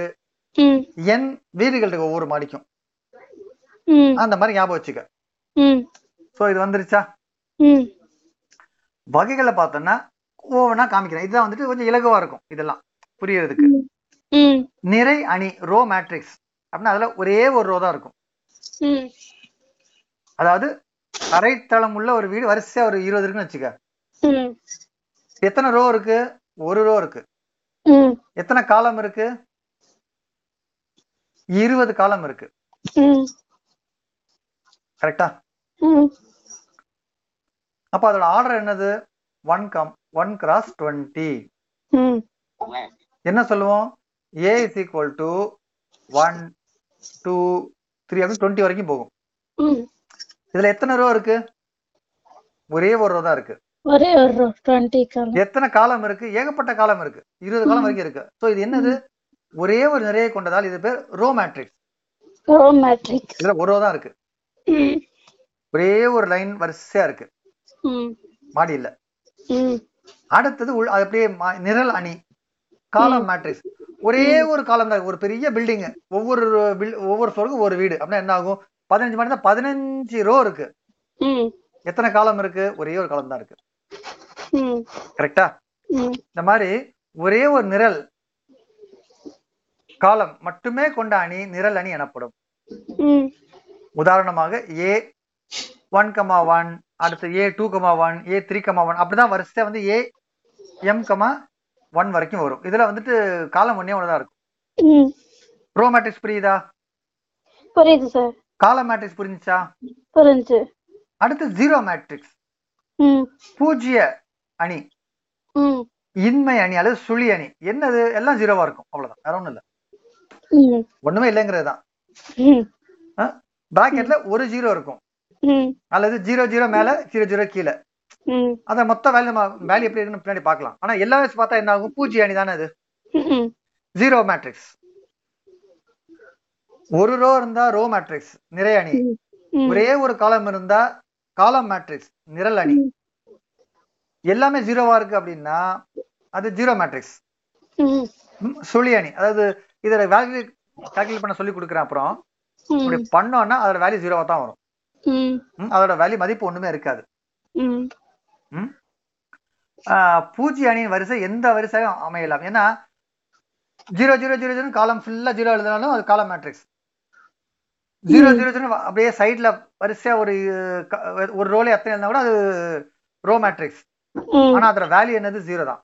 என் வீடுகள் இருக்கு. ஒவ்வொரு மாடிக்கும். அந்த மாதிரி ஞாபகம் வச்சுக்க. சோ இது வந்துருச்சா? வகைகளை பார்த்தோம்னா ஒவ்வொன்றா காமிக்கிறேன். இதுதான் வந்துட்டு கொஞ்சம் இலகுவா இருக்கும் இதெல்லாம் புரியறதுக்கு. நிறை அணி ரோ மேட்ரிக்ஸ் அப்படின்னா அதுல ஒரே ஒரு ரோ தான் இருக்கும். அதாவது தரைத்தளம் உள்ள ஒரு வீடு வரிசையா ஒரு இருபது இருக்குன்னு வச்சுக்க. எத்தனை ரோ இருக்கு? ஒரு ரோ இருக்கு. எத்தனை காலம் இருக்கு? இருபது காலம் இருக்கு. கரெக்டா? அப்ப அதோட ஆர்டர் என்னது? One comma one cross twenty என்ன சொல்லுவோம்? A is equal to one two three அப்படின்னு டுவெண்ட்டி வரைக்கும் போகும். இதுல எத்தனை ரோ இருக்கு? ஒரே ஒரு ரோ தான் இருக்கு. எத்தனை காலம் இருக்கு? ஏகப்பட்ட காலம் இருக்கு. இருபது காலம் வரைக்கும் இருக்கு. சோ இது என்னது? ஒரே ஒரு நிறைய கொண்டதால் இது பேர் ரோ மேட்ரிக்ஸ் ரோ மேட்ரிக்ஸ் இதுல ஒரு ரோ தான் இருக்கு. ஒரே ஒரு லைன் வரிசையா இருக்கு. ம். மாடி இல்ல அடுத்தது அது அப்படியே நிரல் அணி காலம் மேட்ரிக்ஸ் ஒரே ஒரு காலம் தான். ஒரு பெரிய பில்டிங் ஒவ்வொரு ஒவ்வொரு ஃப்ளோருக்கும் ஒரு வீடு. அப்படின்னா என்ன ஆகும்? பதினஞ்சு மாடி தான் பதினஞ்சு ரோ இருக்கு. எத்தனை காலம் இருக்கு? ஒரே ஒரு காலம் தான் இருக்கு. கரெக்டா இந்த மாதிரி ஒரே ஒரு நிரல் காலம் மட்டுமே கொண்ட அணி நிரல் அணி எனப்படும். உதாரணமாக ஏ ஒன் கமா ஒன் அடுத்து A two comma one A three comma one அப்படிதான் வரிசையா வந்து ஏ எம் கமா ஒன் வரைக்கும் வரும். இதுல வந்துட்டு காலம் ஒன்னே ஒன்று தான் இருக்கும். ரோ மேட்ரிக்ஸ் புரியுதா? புரியுது சார் காலம் மேட்ரிக்ஸ் புரிஞ்சுச்சா. புரிஞ்சு அடுத்து ஜீரோ மேட்ரிக்ஸ் பூஜ்ய அணி. இன்மை அணி அல்லது சுழி அணி. என்னது? எல்லாம் ஜீரோவா இருக்கும். அவ்வளவுதான். வேற ஒண்ணும் இல்ல. ஒண்ணுமே இல்லைங்கிறது தான் பிராக்கெட்ல ஒரு ஜீரோ இருக்கும். அல்லது ஜீரோ ஜீரோ மேல ஜீரோ ஜீரோ கீழே. அத மொத்த வேல்யூ நம்ம வேல்யூ எப்படி இருக்குன்னு பின்னாடி பார்க்கலாம். ஆனா எல்லாமே பார்த்தா என்ன ஆகும்? பூஜ்ய அணி தானே அது? ஜீரோ மேட்ரிக்ஸ் ஒரு ரோ இருந்தா ரோ மேட்ரிக்ஸ் நிறை அணி. ஒரே ஒரு காலம் இருந்தா காலம் மேட்ரிக்ஸ் நிரல் அணி. எல்லாமே ஜீரோவா இருக்கு அப்படின்னா அது ஜீரோ மேட்ரிக்ஸ் சுழி அணி. அதாவது இதோட வேல்யூ கால்குலேட் பண்ண சொல்லி கொடுக்குறேன் அப்புறம். இப்படி பண்ணோம்னா அதோட வேல்யூ ஜீரோவா தான் வரும். அதோட வேல்யூ மதிப்பு ஒண்ணுமே இருக்காது. பூஜ்ய அணியின் வரிசை எந்த வரிசையும் அமையலாம். ஏன்னா zero zero zero zero column ஃபுல்லா ஜீரோ எழுதினாலும் அது காலம் மேட்ரிக்ஸ் ஜீரோ ஜீரோ ஜீரோ அப்படியே சைட்ல வரிசையா ஒரு ஒரு ரோல எத்தனை எழுதினா கூட அது ரோ மேட்ரிக்ஸ் ஆனா அதோட வேல்யூ என்னது? ஜீரோ தான்.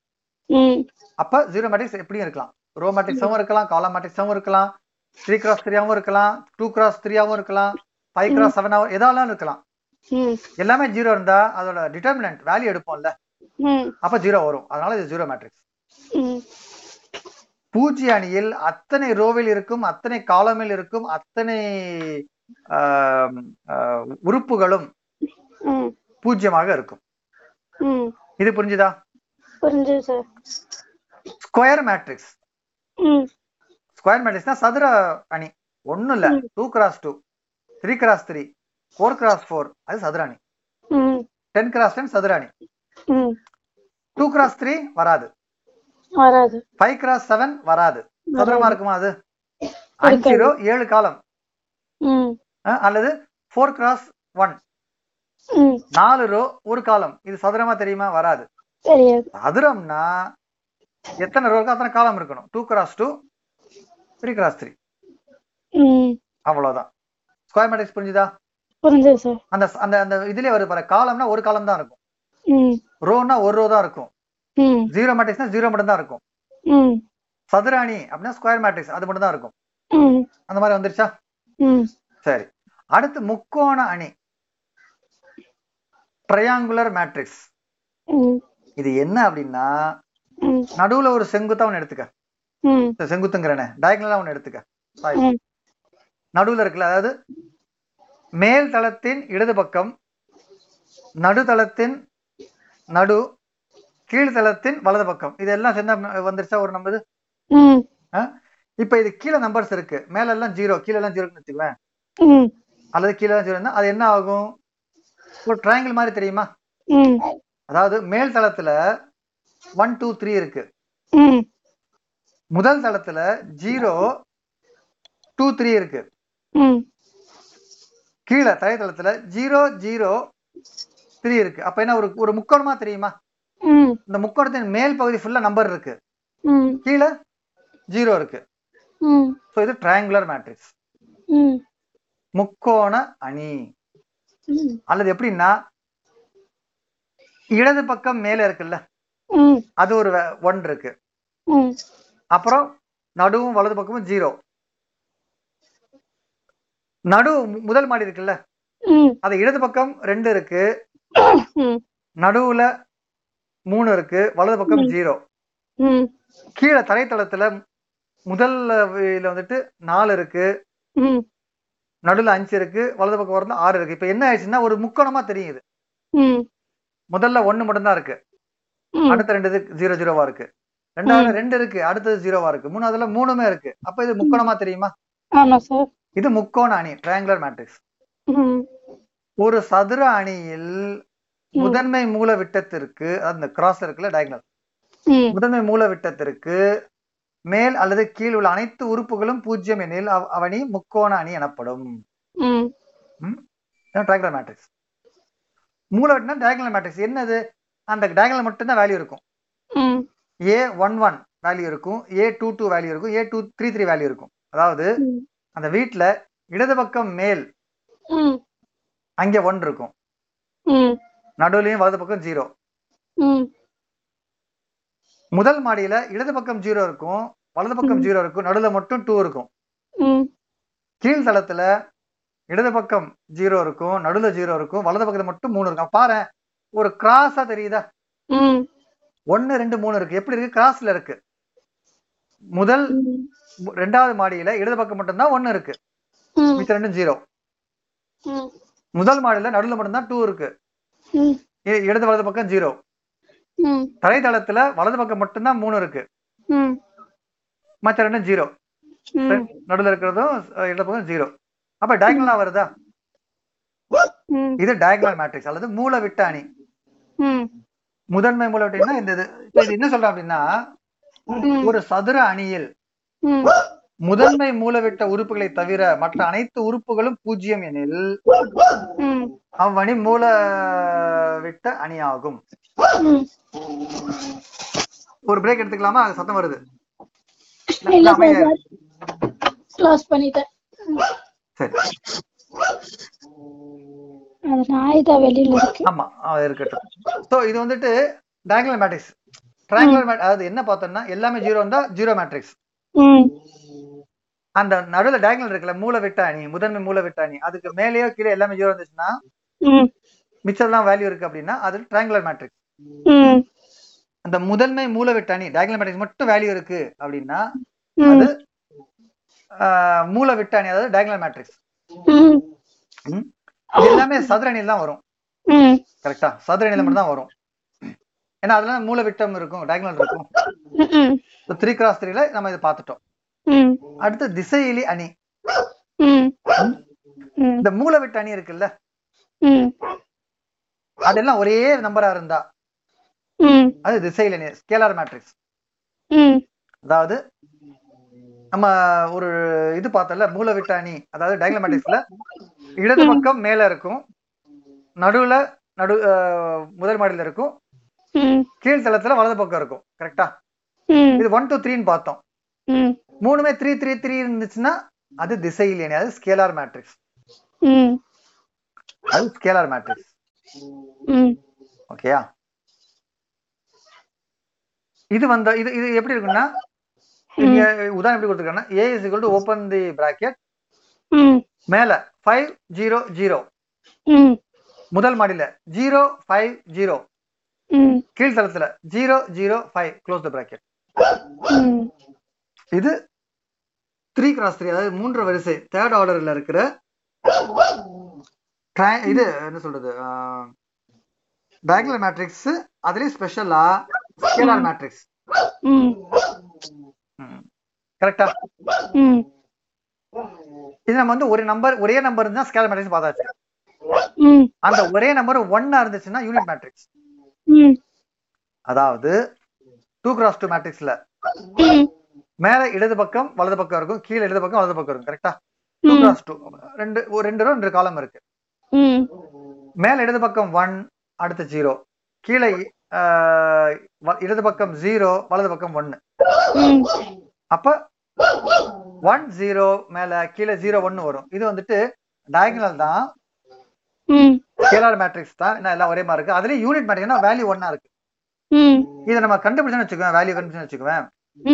அப்ப ஜீரோ மேட்ரிக்ஸ் எப்படியும் இருக்கலாம். ரோ மேட்ரிக்ஸாவும் இருக்கலாம் காலம் மேட்ரிக்ஸாவும் இருக்கலாம் த்ரீ கிராஸ் த்ரீயாவும் இருக்கலாம் டூ கிராஸ் த்ரீயாவும் இருக்கலாம். ஃபைவ் கிராஸ் செவனாவும் எதாலும் இருக்கலாம். எல்லாமே ஜீரோ இருந்தா அதோட டிட்டர்மினன்ட் வேல்யூ எடுப்போம்ல. அப்ப ஜீரோ வரும். அதனால இது ஜீரோ மேட்ரிக்ஸ் பூஜ்ய அணியில் அத்தனை ரோவில் இருக்கும் அத்தனை காலமில் இருக்கும் அத்தனை உறுப்புகளும் பூஜ்யமாக இருக்கும். இது புரிஞ்சுதா? ஸ்கொயர் மேட்ரிக்ஸ் ஸ்கொயர் மேட்ரிக்ஸ்னா சதுர அணி. ஒண்ணும் இல்ல two cross two three cross three four cross four அது சதுர அணி ம். டென் கிராஸ் டென் சதுர அணி ம். டூ கிராஸ் த்ரீ வராது. ஃபைவ் கிராஸ் செவன் வராது. சதுரமா இருக்குமா அது? அஞ்சு ரோ ஏழு காலம். அல்லது ஃபோர் கிராஸ் ஒன் நாலு ரோ ஒரு காலம். இது சதுரமா தெரியுமா? வராது. சதுரம்னா எத்தனை ரோ இருக்கோ அத்தனை காலம் இருக்கணும். Two cross two three cross three அவ்வளவுதான். ஸ்கொயர் மேட்ரிக்ஸ் புரிஞ்சுதா? புரிஞ்சு சார் அந்த அந்த அந்த இதுலயே வருது பாரு. காலம்னா ஒரு காலம் தான் இருக்கும். ரோனா ஒரு ரோ தான் இருக்கும். ஜீரோ மேட்ரிக்ஸ்னா ஜீரோ மட்டும் தான் இருக்கும். ம். சதுர அணி அப்படின்னா ஸ்கொயர் மேட்ரிக்ஸ் அது மட்டும் தான் இருக்கும். அந்த மாதிரி வந்துருச்சா? சரி. அடுத்து முக்கோண அணி. ட்ரையாங்குலர் மேட்ரிக்ஸ் இது என்ன அப்படின்னா நடுவுல ஒரு செங்குத்தா ஒன்று எடுத்துக்க. செங்குத்துங்கிறனே. டயக்னலா ஒன்று எடுத்துக்க. நடுவுல இருக்குல்ல அதாவது மேல் தளத்தின் இடது பக்கம் நடுதளத்தின் நடு கீழ்தளத்தின் வலது பக்கம். இதெல்லாம் சேர்ந்தா வந்துருச்சா? ஒரு நம்பர் ம். இப்ப இது கீழே நம்பர்ஸ் இருக்கு. மேல எல்லாம் ஜீரோ கீழே எல்லாம் ஜீரோன்னு வச்சுக்குவேன் ம். அல்லது கீழே எல்லாம் ஜீரோ அது என்ன ஆகும்? ஒரு ட்ரையாங்கிள் மாதிரி தெரியுமா? அதாவது மேல் தளத்துல ஒன் டூ த்ரீ இருக்கு. முதல் தளத்துல ஜீரோ டூ த்ரீ இருக்கு. கீழே தரைத்தளத்துல ஜீரோ ஜீரோ த்ரீ இருக்கு. அப்ப என்ன ஒரு ஒரு முக்கோணமா தெரியுமா? இந்த முக்கோணத்தின் மேல் பகுதி ஃபுல்லா நம்பர் இருக்கு. கீழே ஜீரோ இருக்கு. ஸோ இது ட்ரையாங்குலர் மேட்ரிக்ஸ் முக்கோண அணி. அல்லது எப்படின்னா இடது பக்கம் மேல இருக்குல்ல? அது ஒரு ஒன் இருக்கு. அப்புறம் நடுவும் வலது பக்கமும் ஜீரோ. நடு முதல் மாடி இருக்குல்ல? அது இடது பக்கம் ரெண்டு இருக்கு. நடுவுல மூணு இருக்கு. வலது பக்கம் ஜீரோ. கீழே தரைத்தளத்துல முதல்ல இதுல வந்துட்டு நாலு இருக்கு. நடுவுல அஞ்சு இருக்கு. வலது பக்கம் வரது ஆறு இருக்கு. இப்ப என்ன ஆயிடுச்சுன்னா ஒரு முக்கோணமா தெரியுது. முதல்ல ஒண்ணு மட்டும்தான் இருக்கு. அடுத்த ரெண்டு ஜீரோ ஜீரோவா இருக்கு. ரெண்டாவது ரெண்டு இருக்கு. அடுத்தது ஜீரோவா இருக்கு. மூணாவதுல மூணுமே இருக்கு. அப்ப இது முக்கோணமா தெரியுமா? இது முக்கோண அணி ட்ரையாங்குலர் மேட்ரிக்ஸ் ஒரு சதுர அணியில் முதன்மை மூல விட்டத்திற்கு அந்த கிராஸ் இருக்குல்ல டயக்னல் முதன்மை மூல விட்டத்திற்கு மேல் அல்லது கீழ் உள்ள அனைத்து உறுப்புகளும் பூஜ்ஜியம் எனில் அவ்- அவனி முக்கோண அணி எனப்படும். ட்ரையாங்குலர் மேட்ரிக்ஸ் மூல விட்டனா டயக்னல் மேட்ரிக்ஸ் என்னது? அந்த டயக்னல் மட்டும்தான் வேல்யூ இருக்கும். ஏ ஒன் ஒன் வேல்யூ இருக்கும். ஏ டூ டூ வேல்யூ இருக்கும். A two three three value இருக்கும். அதாவது அந்த வீட்ல இடது பக்கம் மேல் அங்க ஒன் இருக்கும். நடுவுலயும் வலது பக்கம் ஜீரோ. முதல் மாடியில இடது பக்கம் ஜீரோ இருக்கும் வலது பக்கம். ஜீரோ இருக்கும் நடுவுல மட்டும் டூ இருக்கும். கீழ் தளத்துல இடது பக்கம் ஜீரோ இருக்கும் நடுவுல ஜீரோ இருக்கும் வலது பக்கத்துல மட்டும் மூணு இருக்கும். பாரு ஒரு கிராஸா தெரியுதா? ஒன்னு ரெண்டு மூணு இருக்கு. எப்படி இருக்கு? கிராஸ்ல இருக்கு. முதல் ரெண்டாவது மாடியில இடது பக்கம் மட்டும்தான் ஒன்னு இருக்கு. மிச்ச ரெண்டும் ஜீரோ முதல் மாடியில நடுவுல மட்டும்தான் டூ இருக்கு. இடது வலது பக்கம் ஜீரோ தரைத்தளத்துல வலது பக்கம் மட்டும்தான் மூணு இருக்கு. மற்ற ரெண்டும் ஜீரோ நடுவுல இருக்கிறதும் இடது பக்கம் ஜீரோ அப்ப டயக்னலா வருதா? இது டயக்னல் மேட்ரிக்ஸ் அல்லது மூல விட்ட அணி. முதன்மை மூல விட்டம்னா இந்த இது என்ன சொல்றோம் அப்படின்னா ஒரு சதுர அணியில் முதன்மை மூலவிட்ட உறுப்புகளை தவிர மற்ற அனைத்து உறுப்புகளும் பூஜ்ஜியம் எனில் அவ்வணி மூல விட்ட அணியாகும். ம். ஒரு பிரேக் எடுத்துக்கலாமா? அது சத்தம் வருது. ஆமா இருக்கட்டும். சோ இது வந்துட்டு டயங்கல் மேட்ரிக்ஸ் ட்ரையாங்குலர் அதாவது என்ன பார்த்தோம்னா எல்லாமே ஜீரோ இருந்தா ஜீரோ மேட்ரிக்ஸ் அந்த நடுவுல டயங்கல் இருக்குல்ல மூல விட்ட அணி முதன்மை மூல விட்ட அணி அதுக்கு மேலேயோ கீழே எல்லாமே ஜீரோ இருந்துச்சுன்னா மிச்சம்லாம் வேல்யூ இருக்கு அப்படின்னா அது ட்ரையாங்குலர் மேட்ரிக்ஸ் ம். அந்த முதன்மை மூல விட்ட அணி டயங்கல் மேட்ரிக்ஸ் மட்டும் வேல்யூ இருக்கு அப்படின்னா அது மூல விட்ட அணி அதாவது டயங்கல் மேட்ரிக்ஸ் எல்லாமே சதுர அணியில் தான் வரும் கரெக்டா சதுர அணியில மட்டும் தான் வரும். ஏன்னா அதுல மூல விட்டம் இருக்கும் டயங்கல் இருக்கும். த்ரீ கிராஸ் த்ரீல நம்ம இதை பார்த்துட்டோம். அடுத்து திசையிலி அணி. இந்த மூல விட்ட அணி இருக்குல்ல? அதெல்லாம் ஒரே நம்பரா இருந்தா அது திசையிலி அணி ஸ்கேலார் மேட்ரிக்ஸ் அதாவது நம்ம ஒரு இது பார்த்தோம்ல மூல விட்ட அணி அதாவது டயங்கல் மேட்ரிக்ஸ்ல இடது பக்கம் மேல இருக்கும் நடுவுல நடு முதல் மாடியில இருக்கும் கீழ் தளத்துல வலது பக்கம் இருக்கும் கரெக்டா இது ஒன் டூ த்ரீன்னு பார்த்தோம். மூணுமே த்ரீ த்ரீ த்ரீ இருந்துச்சுன்னா அது திசையிலி அணி அது ஸ்கேலார் மேட்ரிக்ஸ் அது ஸ்கேலார் மேட்ரிக்ஸ் ஓகேயா இது வந்த இது இது எப்படி இருக்குன்னா இங்க உதாரணம் எப்படி கொடுத்துருக்காங்கன்னா A is equal to open the bracket மேல ஃபைவ் ஜீரோ ஜீரோ முதல் மாடியில zero five zero கீழ்த்தளத்துல zero zero five close the bracket இது த்ரீ கிராஸ் த்ரீ அதாவது மூன்று வரிசை. தேர்ட் ஆர்டர்ல இருக்கிற இது என்ன சொல்றது? டயகனல் மேட்ரிக்ஸ் அதுலயும் ஸ்பெஷலா ஸ்கேலார் மேட்ரிக்ஸ் கரெக்டா இது நம்ம வந்து ஒரு நம்பர் ஒரே நம்பர் இருந்தா ஸ்கேலார் மேட்ரிக்ஸ் பார்த்தாச்சு. அந்த ஒரே நம்பர் ஒன்னா இருந்துச்சுன்னா யூனிட் மேட்ரிக்ஸ் அதாவது டூ கிராஸ் டூ மேட்ரிக்ஸ்ல மேல இடது பக்கம் வலது பக்கம் இருக்கும். கீழே இடது பக்கம் வலது பக்கம் இருக்கும். கரெக்டா டூ கிராஸ் டூ ரெண்டு ஒரு ரெண்டு ரோ ரெண்டு காலம் இருக்கு. மேல இடது பக்கம் ஒன் அடுத்து ஜீரோ கீழே இடது பக்கம் ஜீரோ வலது பக்கம் ஒன்னு அப்ப ஒன் ஜீரோ மேல கீழே ஜீரோ ஒன்னு வரும். இது வந்துட்டு டயகனல் தான். ஸ்கேலார் மேட்ரிக்ஸ் தான். என்ன எல்லாம் ஒரே மாதிரி இருக்கு. அதுலயும் யூனிட் மேட்ரிக்ஸ்னா வேல்யூ ஒன்னா இருக்கு. இதை நம்ம கண்டுபிடிச்சோன்னு வச்சுக்கோங்க வேல்யூ கண்டுபிடிச்சோன்னு வச்சுக்குவேன்.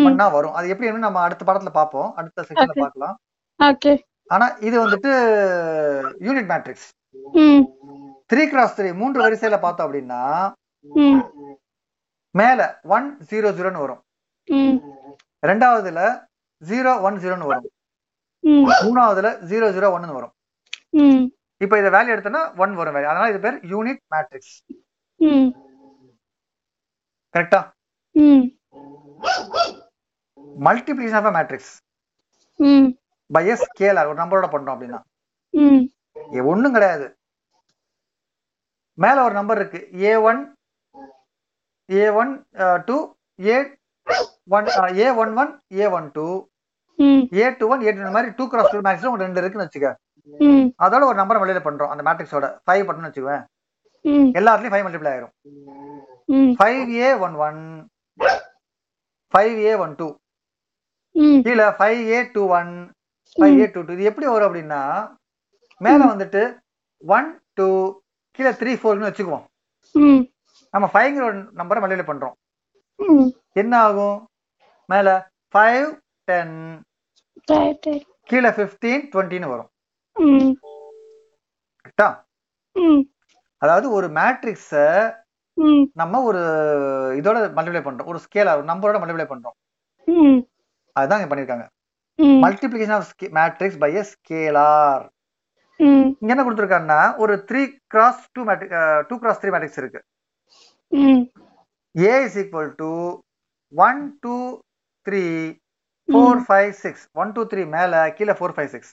ஒன்னா வரும். அது எப்படி நம்ம அடுத்த படத்துல பார்ப்போம். அடுத்த செக்ஷன்ல ஓகே ஆனா இது வந்துட்டு unit matrix three cross three மூன்று வரிசையில பார்த்தோம் அப்படின்னா மேல ஒன் ஜீரோ ஜீரோன்னு வரும். ரெண்டாவதுல ஜீரோ ஒன் ஜீரோன்னு வரும். மூணாவதுல ஜீரோ ஜீரோ ஒன்னு வரும். இப்போ இதை வேல்யூ எடுத்தோம்னா ஒன் வரும் வேல்யூ அதனால இது பேர் யூனிட் மேட்ரிக்ஸ் கரெக்டா? Multiplication of matrix by a scalar ஒரு நம்பரோட பண்றோம் அப்படின்னா. ஒண்ணும் கிடையாது. மேல ஒரு நம்பர் இருக்கு. A one A one two A one A one one A one two A two one A two மாதிரி டூ கிராஸ் டூ மேட்ரிக்ஸ் ரெண்டு இருக்குன்னு வச்சுக்க. அதோட ஒரு நம்பர் வெளியில பண்றோம். அந்த மேட்ரிக்ஸோட ஃபைவ் பண்ணு வச்சுக்குவேன். எல்லாத்துலயும் ஃபைவ் மல்டிப்ளை ஆயிரும். Five A one one five A one two கீழே five A two one five A two two இது எப்படி வரும் அப்படின்னா மேல வந்துட்டு ஒன் டூ கீழே த்ரீ ஃபோர்னு வச்சுக்குவோம். நம்ம ஃபைவ்ங்கிற ஒரு நம்பரை மல்டிப்ளை பண்றோம். என்ன ஆகும்? மேல ஃபைவ் டென் கீழே ஃபிஃப்டீன் டுவெண்ட்டின்னு வரும். அதாவது ஒரு மேட்ரிக்ஸை நம்ம ஒரு இதோட மல்டிப்ளை பண்றோம். ஒரு ஸ்கேலா ஒரு நம்பரோட மல்டிப்ளை பண்றோம். அதுதான் இங்க பண்ணிருக்காங்க. Multiplication of matrix by a scalar இங்க என்ன கொடுத்துருக்காங்கன்னா ஒரு three cross two matrix two cross three matrix இருக்கு. A is equal to one two three four five six one two three மேல கீழே four five six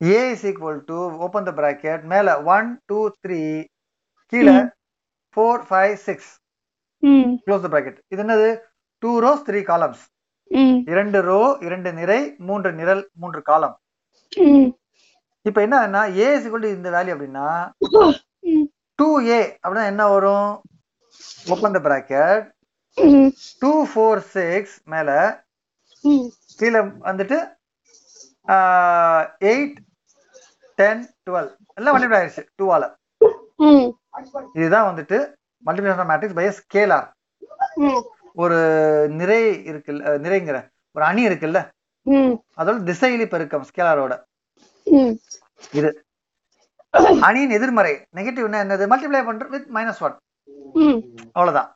A is equal to open the bracket மேல one two three கீழே. Four five six close the bracket இது என்னது? Two rows three columns இரண்டு row இரண்டு நிரை மூன்று நிரல் மூன்று காலம் இப்போ என்னன்னா ஏ இஸ் ஈக்குவல் டு இந்த வேல்யூ அப்படின்னா டூ ஏ அப்படின்னா என்ன வரும்? Open the bracket two four six மேல கீழே வந்துட்டு எயிட் டென் டுவெல் எல்லாம் மல்டிப்ளை ஆயிடுச்சு டூவால இதுதான் வந்துட்டு மல்டிபிளேஷன் மேட்ரிக்ஸ் பை ஸ்கேலார் ஒரு நிறை இருக்குல்ல அஹ் நிறைங்கிற. ஒரு அணி இருக்குல்ல? அதோட திசையிலி பெருக்கம் ஸ்கேலாரோட இது. அணியின் எதிர்மறை. நெகட்டிவ்னா என்னது? மல்டிப்ளை பண்ற வித் மைனஸ் ஒன் அவ்வளவுதான்.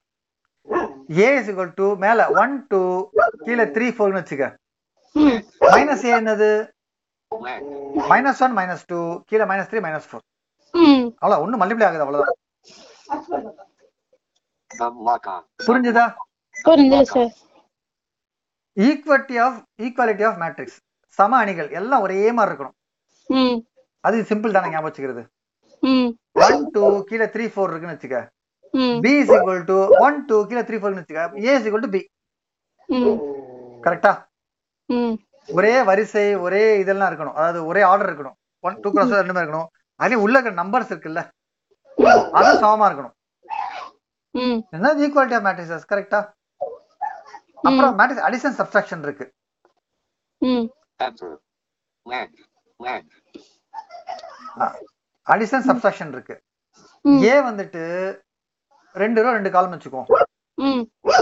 ஏ இஸ் ஈக்குவல் டு மேல ஒன் டூ கீழே த்ரீ ஃபோர்னு வச்சுக்க. மைனஸ் ஏ என்னது? மைனஸ் ஒன் மைனஸ் டூ கீழே மைனஸ் த்ரீ மைனஸ் ஃபோர் அவ்வளோ ஒன்றும் மல்டிப்ளை ஆகுது Namlaka. புரிஞ்சுதா? Equality of equality of matrix சம அணிகள் எல்லாம் ஒரே மாதிரி இருக்கணும். அது சிம்பிள் தானே ஞாபகம் வச்சுக்கிறது. ஒன் டூ கீழே த்ரீ ஃபோர் இருக்குன்னு வச்சுக்க. B is equal to one two கீழே த்ரீ ஃபோர்னு வச்சுக்க. A is equal to B கரெக்டா ஒரே வரிசை ஒரே இதெல்லாம் இருக்கணும். அதாவது ஒரே ஆர்டர் இருக்கணும். ஒன் டூ கிராஸ் ரெண்டு மாதிரி இருக்கணும். அதுலயும் உள்ள இருக்கிற நம்பர்ஸ் இருக்குல்ல? அதுவும் சமமா இருக்கணும். என்ன ஈக்குவாலிட்டி ஆஃப் மேட்ரிக்ஸஸ் கரெக்டா அப்புறம் மேட்ரிக்ஸ் அடிஷன் சப்ஸ்ட்ராக்ஷன் இருக்கு. அடிஷன் சப்ஸ்ட்ராக்ஷன் இருக்கு. ஏ வந்துட்டு ரெண்டு ரூபா ரெண்டு காலம் வச்சுக்கோ.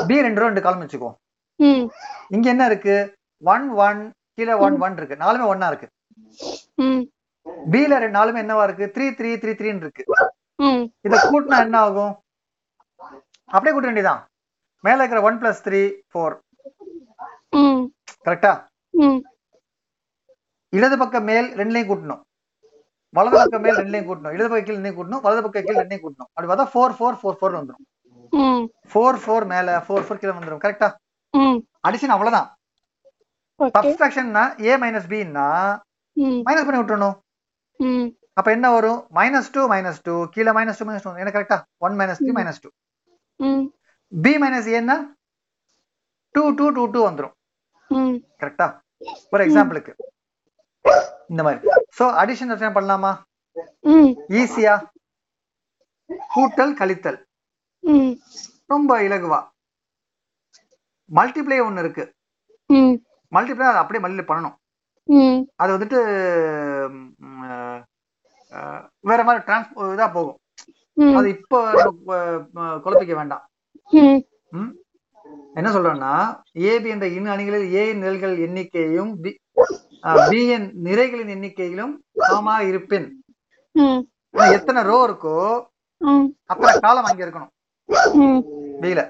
பி ரெண்டு ரூபா ரெண்டு காலம் வச்சுக்கோ. இங்க என்ன இருக்கு? ஒன் ஒன் கீழே ஒன் ஒன் இருக்கு. நாலுமே ஒன்னா இருக்கு. பில ரெண்டு நாலுமே என்னவா இருக்கு? த்ரீ த்ரீ த்ரீ த்ரீன்னு இருக்கு. இத கூட்டினா என்ன ஆகும்? அப்படியே கூட்ட வேண்டியதான் மேல இருக்கிற ஒன் பிளஸ் த்ரீ ஃபோர் கரெக்டா இடது பக்கம் மேல் ரெண்டுலையும் கூட்டணும். வலது பக்கம் மேல் ரெண்டுலையும் கூட்டணும். இடது பக்கம் கீழ் ரெண்டையும் கூட்டணும். வலது பக்கம் கீழ் ரெண்டையும் கூட்டணும். அப்படி பார்த்தா ஃபோர் ஃபோர் ஃபோர் ஃபோர் வந்துடும் ஃபோர் ஃபோர் மேல ஃபோர் ஃபோர் கீழே வந்துடும் கரெக்டா அடிஷன் அவ்வளவுதான். சப்ஸ்ட்ராக்ஷன்னா ஏ மைனஸ் பின்னா மைனஸ் பண்ணி விட்டுறணும். அப்ப என்ன வரும்? மைனஸ் டூ மைனஸ் டூ கீழே மைனஸ் டூ மைனஸ் டூ என்ன கரெக்டா one minus three minus two B minus ஏன்னா டூ டூ டூ டூ வந்துடும் கரெக்டா ஒரு எக்ஸாம்பிளுக்கு இந்த மாதிரி. சோ அடிஷன் என்ன பண்ணலாமா? ஈஸியா கூட்டல் கழித்தல். ரொம்ப இலகுவா? மல்டிப்ளை ஒன்று இருக்கு. ம். மல்டிப்ளை அதை அப்படியே மல்டிப்ளை பண்ணணும். அது வந்துட்டு வேற மாதிரி டிரான்ஸ் இதா போகும். அது இப்போ குழப்பிக்க வேண்டாம்? என்ன சொல்றேன்னா ஏபி என்ற இன் அணிகளில் ஏ நிழல்கள் எண்ணிக்கையும் பி என் நிறைகளின் எண்ணிக்கையிலும் சமமா இருப்பின். எத்தனை ரோ இருக்கோ ம். அத்தனை காலம் அங்க இருக்கணும். பில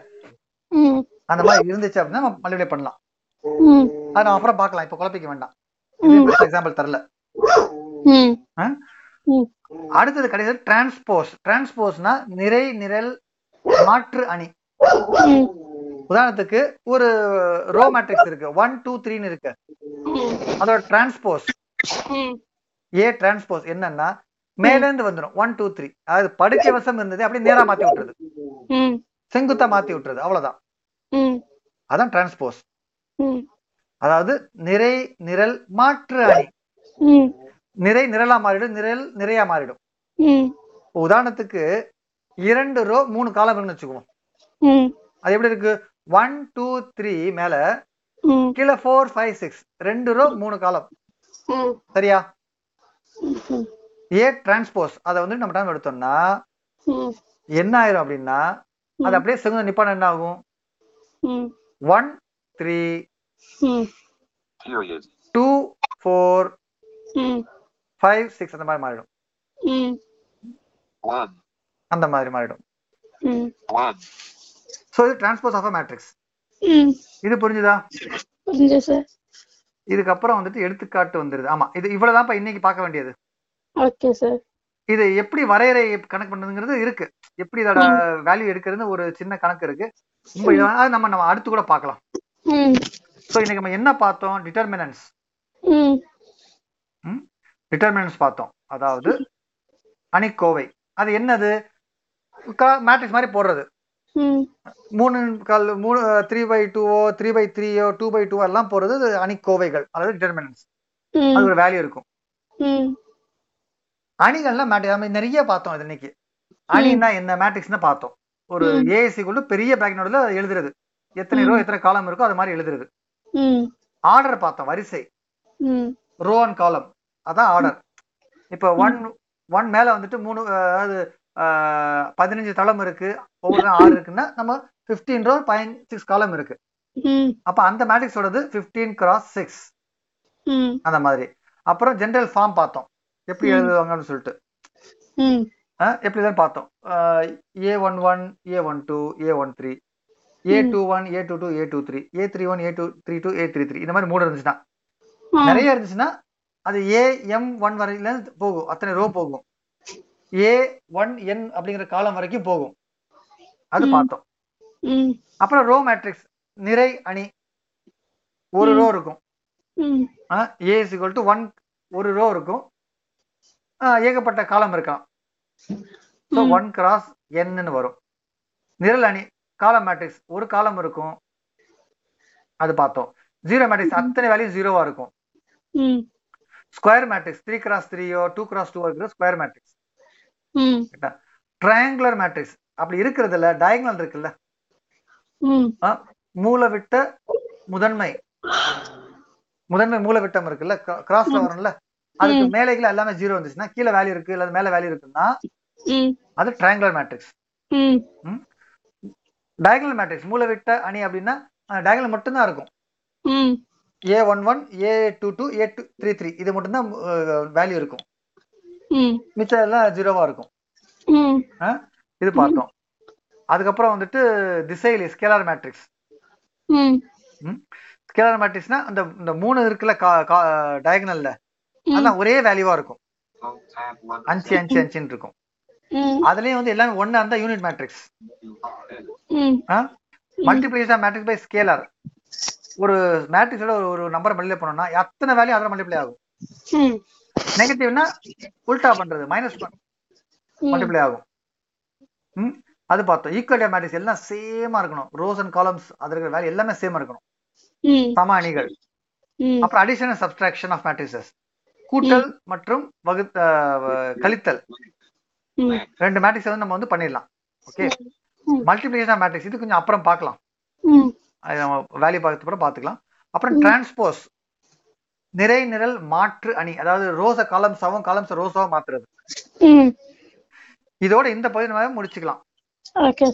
அந்த மாதிரி இருந்துச்சு அப்படின்னா மல்டிப்ளை பண்ணலாம். அதை நம்ம அப்புறம் பார்க்கலாம். இப்போ குழப்பிக்க வேண்டாம். எக்ஸாம்பிள் தரல. அடுத்தது கடைசி டிரான்ஸ்போஸ் டிரான்ஸ்போஸ்னா நிறை நிரல் மாற்று அணி. உதாரணத்துக்கு ஒரு ரோ மேட்ரிக்ஸ் இருக்கு. ஒன் டூ த்ரீன்னு இருக்கு. அதோட டிரான்ஸ்போஸ் ஏ டிரான்ஸ்போஸ் என்னன்னா மேல இருந்து வந்துடும் ஒன் டூ த்ரீ அதாவது படுக்கை வசம் இருந்தது அப்படியே நேரா மாத்தி விட்டுறது செங்குத்தா மாத்தி விட்டுறது அவ்வளவுதான். அதான் டிரான்ஸ்போஸ் அதாவது நிறை நிரல் மாற்று அணி. நிறை நிரலா மாறிடும் நிரல் நிறையா மாறிடும். உதாரணத்துக்கு இரண்டு ரோ மூணு காலம் இருக்குன்னு வச்சுக்குவோம் அது எப்படி இருக்கு? ஒன் டூ த்ரீ மேல கீழே ஃபோர் ஃபைவ் சிக்ஸ் ரெண்டு ரோ மூணு காலம். சரியா? ஏ டிரான்ஸ்போஸ் அதை வந்து நம்ம டைம் எடுத்தோம்னா என்ன ஆயிரும் அப்படின்னா அது அப்படியே செங்குந்த நிப்பான என்ன ஆகும்? ஒன் த்ரீ டூ ஃபோர் ம் ஃபைவ் சிக்ஸ் அந்த மாதிரி மாறிடும். ம் one, அந்த மாதிரி மாறிடும். ம் one, ஸோ இது டிரான்ஸ்போஸ் ஆஃப் மேட்ரிக்ஸ் ம் இது புரிஞ்சுதா? புரிஞ்சு சார் இதுக்கப்புறம் வந்துட்டு எடுத்துக்காட்டு வந்துருது. ஆமா இது இவ்வளவுதான்ப்பா இன்னைக்கு பார்க்க வேண்டியது. ஓகே சார் இது எப்படி வரையறை கணக்கு பண்ணுறதுங்கிறது இருக்கு. எப்படி இதோட வேல்யூ எடுக்கிறது ஒரு சின்ன கணக்கு இருக்கு. ரொம்ப நம்ம நம்ம அடுத்து கூட பார்க்கலாம். ம் ஸோ இன்னைக்கு நம்ம என்ன பார்த்தோம்? டிட்டர்மினன்ஸ் டிட்டர்மினன்ஸ் பார்த்தோம். அதாவது அணிக்கோவை. அது என்னது? மேட்ரிக்ஸ் மாதிரி போடுறது. மூணு கால் மூணு த்ரீ பை டூவோ த்ரீ பை த்ரீயோ டூ பை டூ எல்லாம் போடுறது அணிக்கோவைகள் அதாவது டிட்டர்மினன்ஸ் அது ஒரு வேல்யூ இருக்கும். ம். அணிகள்ல மேட்ரிக் நம்ம நிறைய பார்த்தோம் இது இன்னைக்கு. அணின்னா என்ன? மேட்ரிக்ஸ்னு பார்த்தோம். ஒரு ம். ஏசி குள்ள பெரிய பிராக்கெட்ல எழுதுறது. எத்தனை ரோ எத்தனை காலம் இருக்கோ அது மாதிரி எழுதுறது. ஆர்டர் பார்த்தோம் வரிசை. ரோ அண்ட் காலம் அதான் ஆர்டர் இப்போ ஒன் ஒன் மேல வந்துட்டு மூணு அதாவது பதினஞ்சு தளம் இருக்கு. ஒவ்வொரு ஆறு இருக்குன்னா நம்ம பிப்டீன் ரோ பயன் சிக்ஸ் காலம் இருக்கு. அப்ப அந்த மேட்ரிக்ஸோடது பிப்டீன் கிராஸ் சிக்ஸ் அந்த மாதிரி. அப்புறம் ஜென்ரல் ஃபார்ம் பார்த்தோம். எப்படி. எழுதுவாங்கன்னு சொல்லிட்டு. ம். அஹ், எப்படிதான் பார்த்தோம். A one one A one two A one three A two one A two two A two three A three one A two three two A three three இந்த மாதிரி மூணு இருந்துச்சுன்னா. நிறைய இருந்துச்சுன்னா அது ஏ எம் ஒன் வரையில போகும். அத்தனை ரோ போகும். ஏ ஒன் என் அப்படிங்கிற காலம் வரைக்கும் போகும். அது. பார்த்தோம். அப்புறம் ரோ மேட்ரிக்ஸ் நிறை அணி ஒரு. ரோ இருக்கும். ஏ இஸ் டு ஒன் ஒரு ரோ இருக்கும். ஏகப்பட்ட காலம் இருக்கலாம். ஒன் கிராஸ் என்னன்னு வரும். நிரல் அணி காலம் மேட்ரிக்ஸ் ஒரு காலம் இருக்கும். அது பார்த்தோம். ஜீரோ மேட்ரிக்ஸ் அத்தனை வேல்யூ ஜீரோவா இருக்கும். ஸ்கொயர் மேட்ரிக்ஸ் த்ரீ கிராஸ் த்ரீயோ டூ கிராஸ் டூ இருக்கிற ஸ்கொயர் மேட்ரிக்ஸ் ட்ரையாங்குலர் மேட்ரிக்ஸ் அப்படி இருக்கிறதுல டயகனல் இருக்குல்ல? ம். ஆ, மூலவிட்ட முதன்மை. முதன்மை மூலவிட்டம் இருக்குல்ல? கிராஸ்ல வரும்ல? அதுக்கு மேலே கீழே எல்லாமே ஜீரோ இருந்துச்சுன்னா கீழே வேல்யூ இருக்கு இல்ல மேல வேல்யூ இருக்குன்னா அது ட்ரையாங்குலர் மேட்ரிக்ஸ் டயகனல் மேட்ரிக்ஸ் மூலவிட்ட அணி அப்படின்னா டயகனல் மட்டும்தான் இருக்கும். ம். A one one A two two A two three three இது மட்டும்தான் வேல்யூ இருக்கும். ம். மிச்சம் எல்லாம் ஜீரோவா இருக்கும்? இது பார்த்தோம். அதுக்கப்புறம் வந்துட்டு திசையிலி ஸ்கேலார் மேட்ரிக்ஸ் ம். ஸ்கேலார் மேட்ரிக்ஸ்னா அந்த இந்த மூணு இருக்குல்ல டயகனல்ல அதான் ஒரே வேல்யூவா இருக்கும். One, அஞ்சு அஞ்சு அஞ்சுன்னு இருக்கும். அதுலயும் வந்து எல்லாமே ஒண்ணா இருந்தா யூனிட் மேட்ரிக்ஸ் ம். மல்டிப்ளிகேஷன் மேட்ரிக்ஸ் பை ஸ்கேலார் ஒரு மேட்ரிக்ஸோட ஒரு ஒரு நம்பர் மல்டிப்ளை பண்ணோம்னா எத்தனை வேல்யூ அதில் மல்டிப்ளை ஆகும்? நெகட்டிவ்னா உல்டா பண்றது மைனஸ் மல்டிப்ளை ஆகும். அது பார்த்தோம். ஈக்குவலிட்டி மேட்ரிக்ஸ் எல்லாம் சேமா இருக்கணும். ரோஸ் அண்ட் காலம்ஸ் அது இருக்கிற வேல்யூ எல்லாமே சேமா இருக்கணும். சம அணிகள். அப்புறம் addition and subtraction of matrices கூட்டல் மற்றும் வகு அஹ், கழித்தல். ரெண்டு மேட்ரிக்ஸ் வந்து நம்ம வந்து பண்ணிடலாம். ஓகே. மல்டிபிளிகேஷன் மேட்ரிக்ஸ் இது கொஞ்சம் அப்புறம் பார்க்கலாம். அது நம்ம வேல்யூ பார்த்து அப்புறம் பார்த்துக்கலாம். அப்புறம் டிரான்ஸ்போஸ் நிறை நிரல் மாற்று அணி. அதாவது ரோஸ காலம்ஸாவும் காலம்ஸ் ரோஸாவும் மாத்துறது. இதோட இந்த பகுதி நம்ம முடிச்சுக்கலாம்.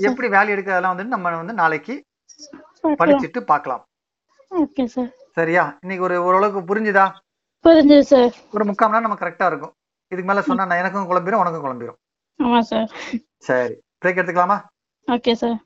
எப்படி வேல்யூ எடுக்கிறதெல்லாம் வந்து நம்ம வந்து நாளைக்கு படிச்சுட்டு பார்க்கலாம். சரியா? இன்னைக்கு ஒரு ஓரளவுக்கு புரிஞ்சுதா? புரிஞ்சுது சார் ஒரு முக்கால் நேரம் நம்ம கரெக்டா இருக்கும். இதுக்கு மேல சொன்னா நான் எனக்கும் குழம்பிடும் உனக்கும் குழம்பிடும் ஆமாம் சார். சரி. பிரேக் எடுத்துக்கலாமா? Okay sir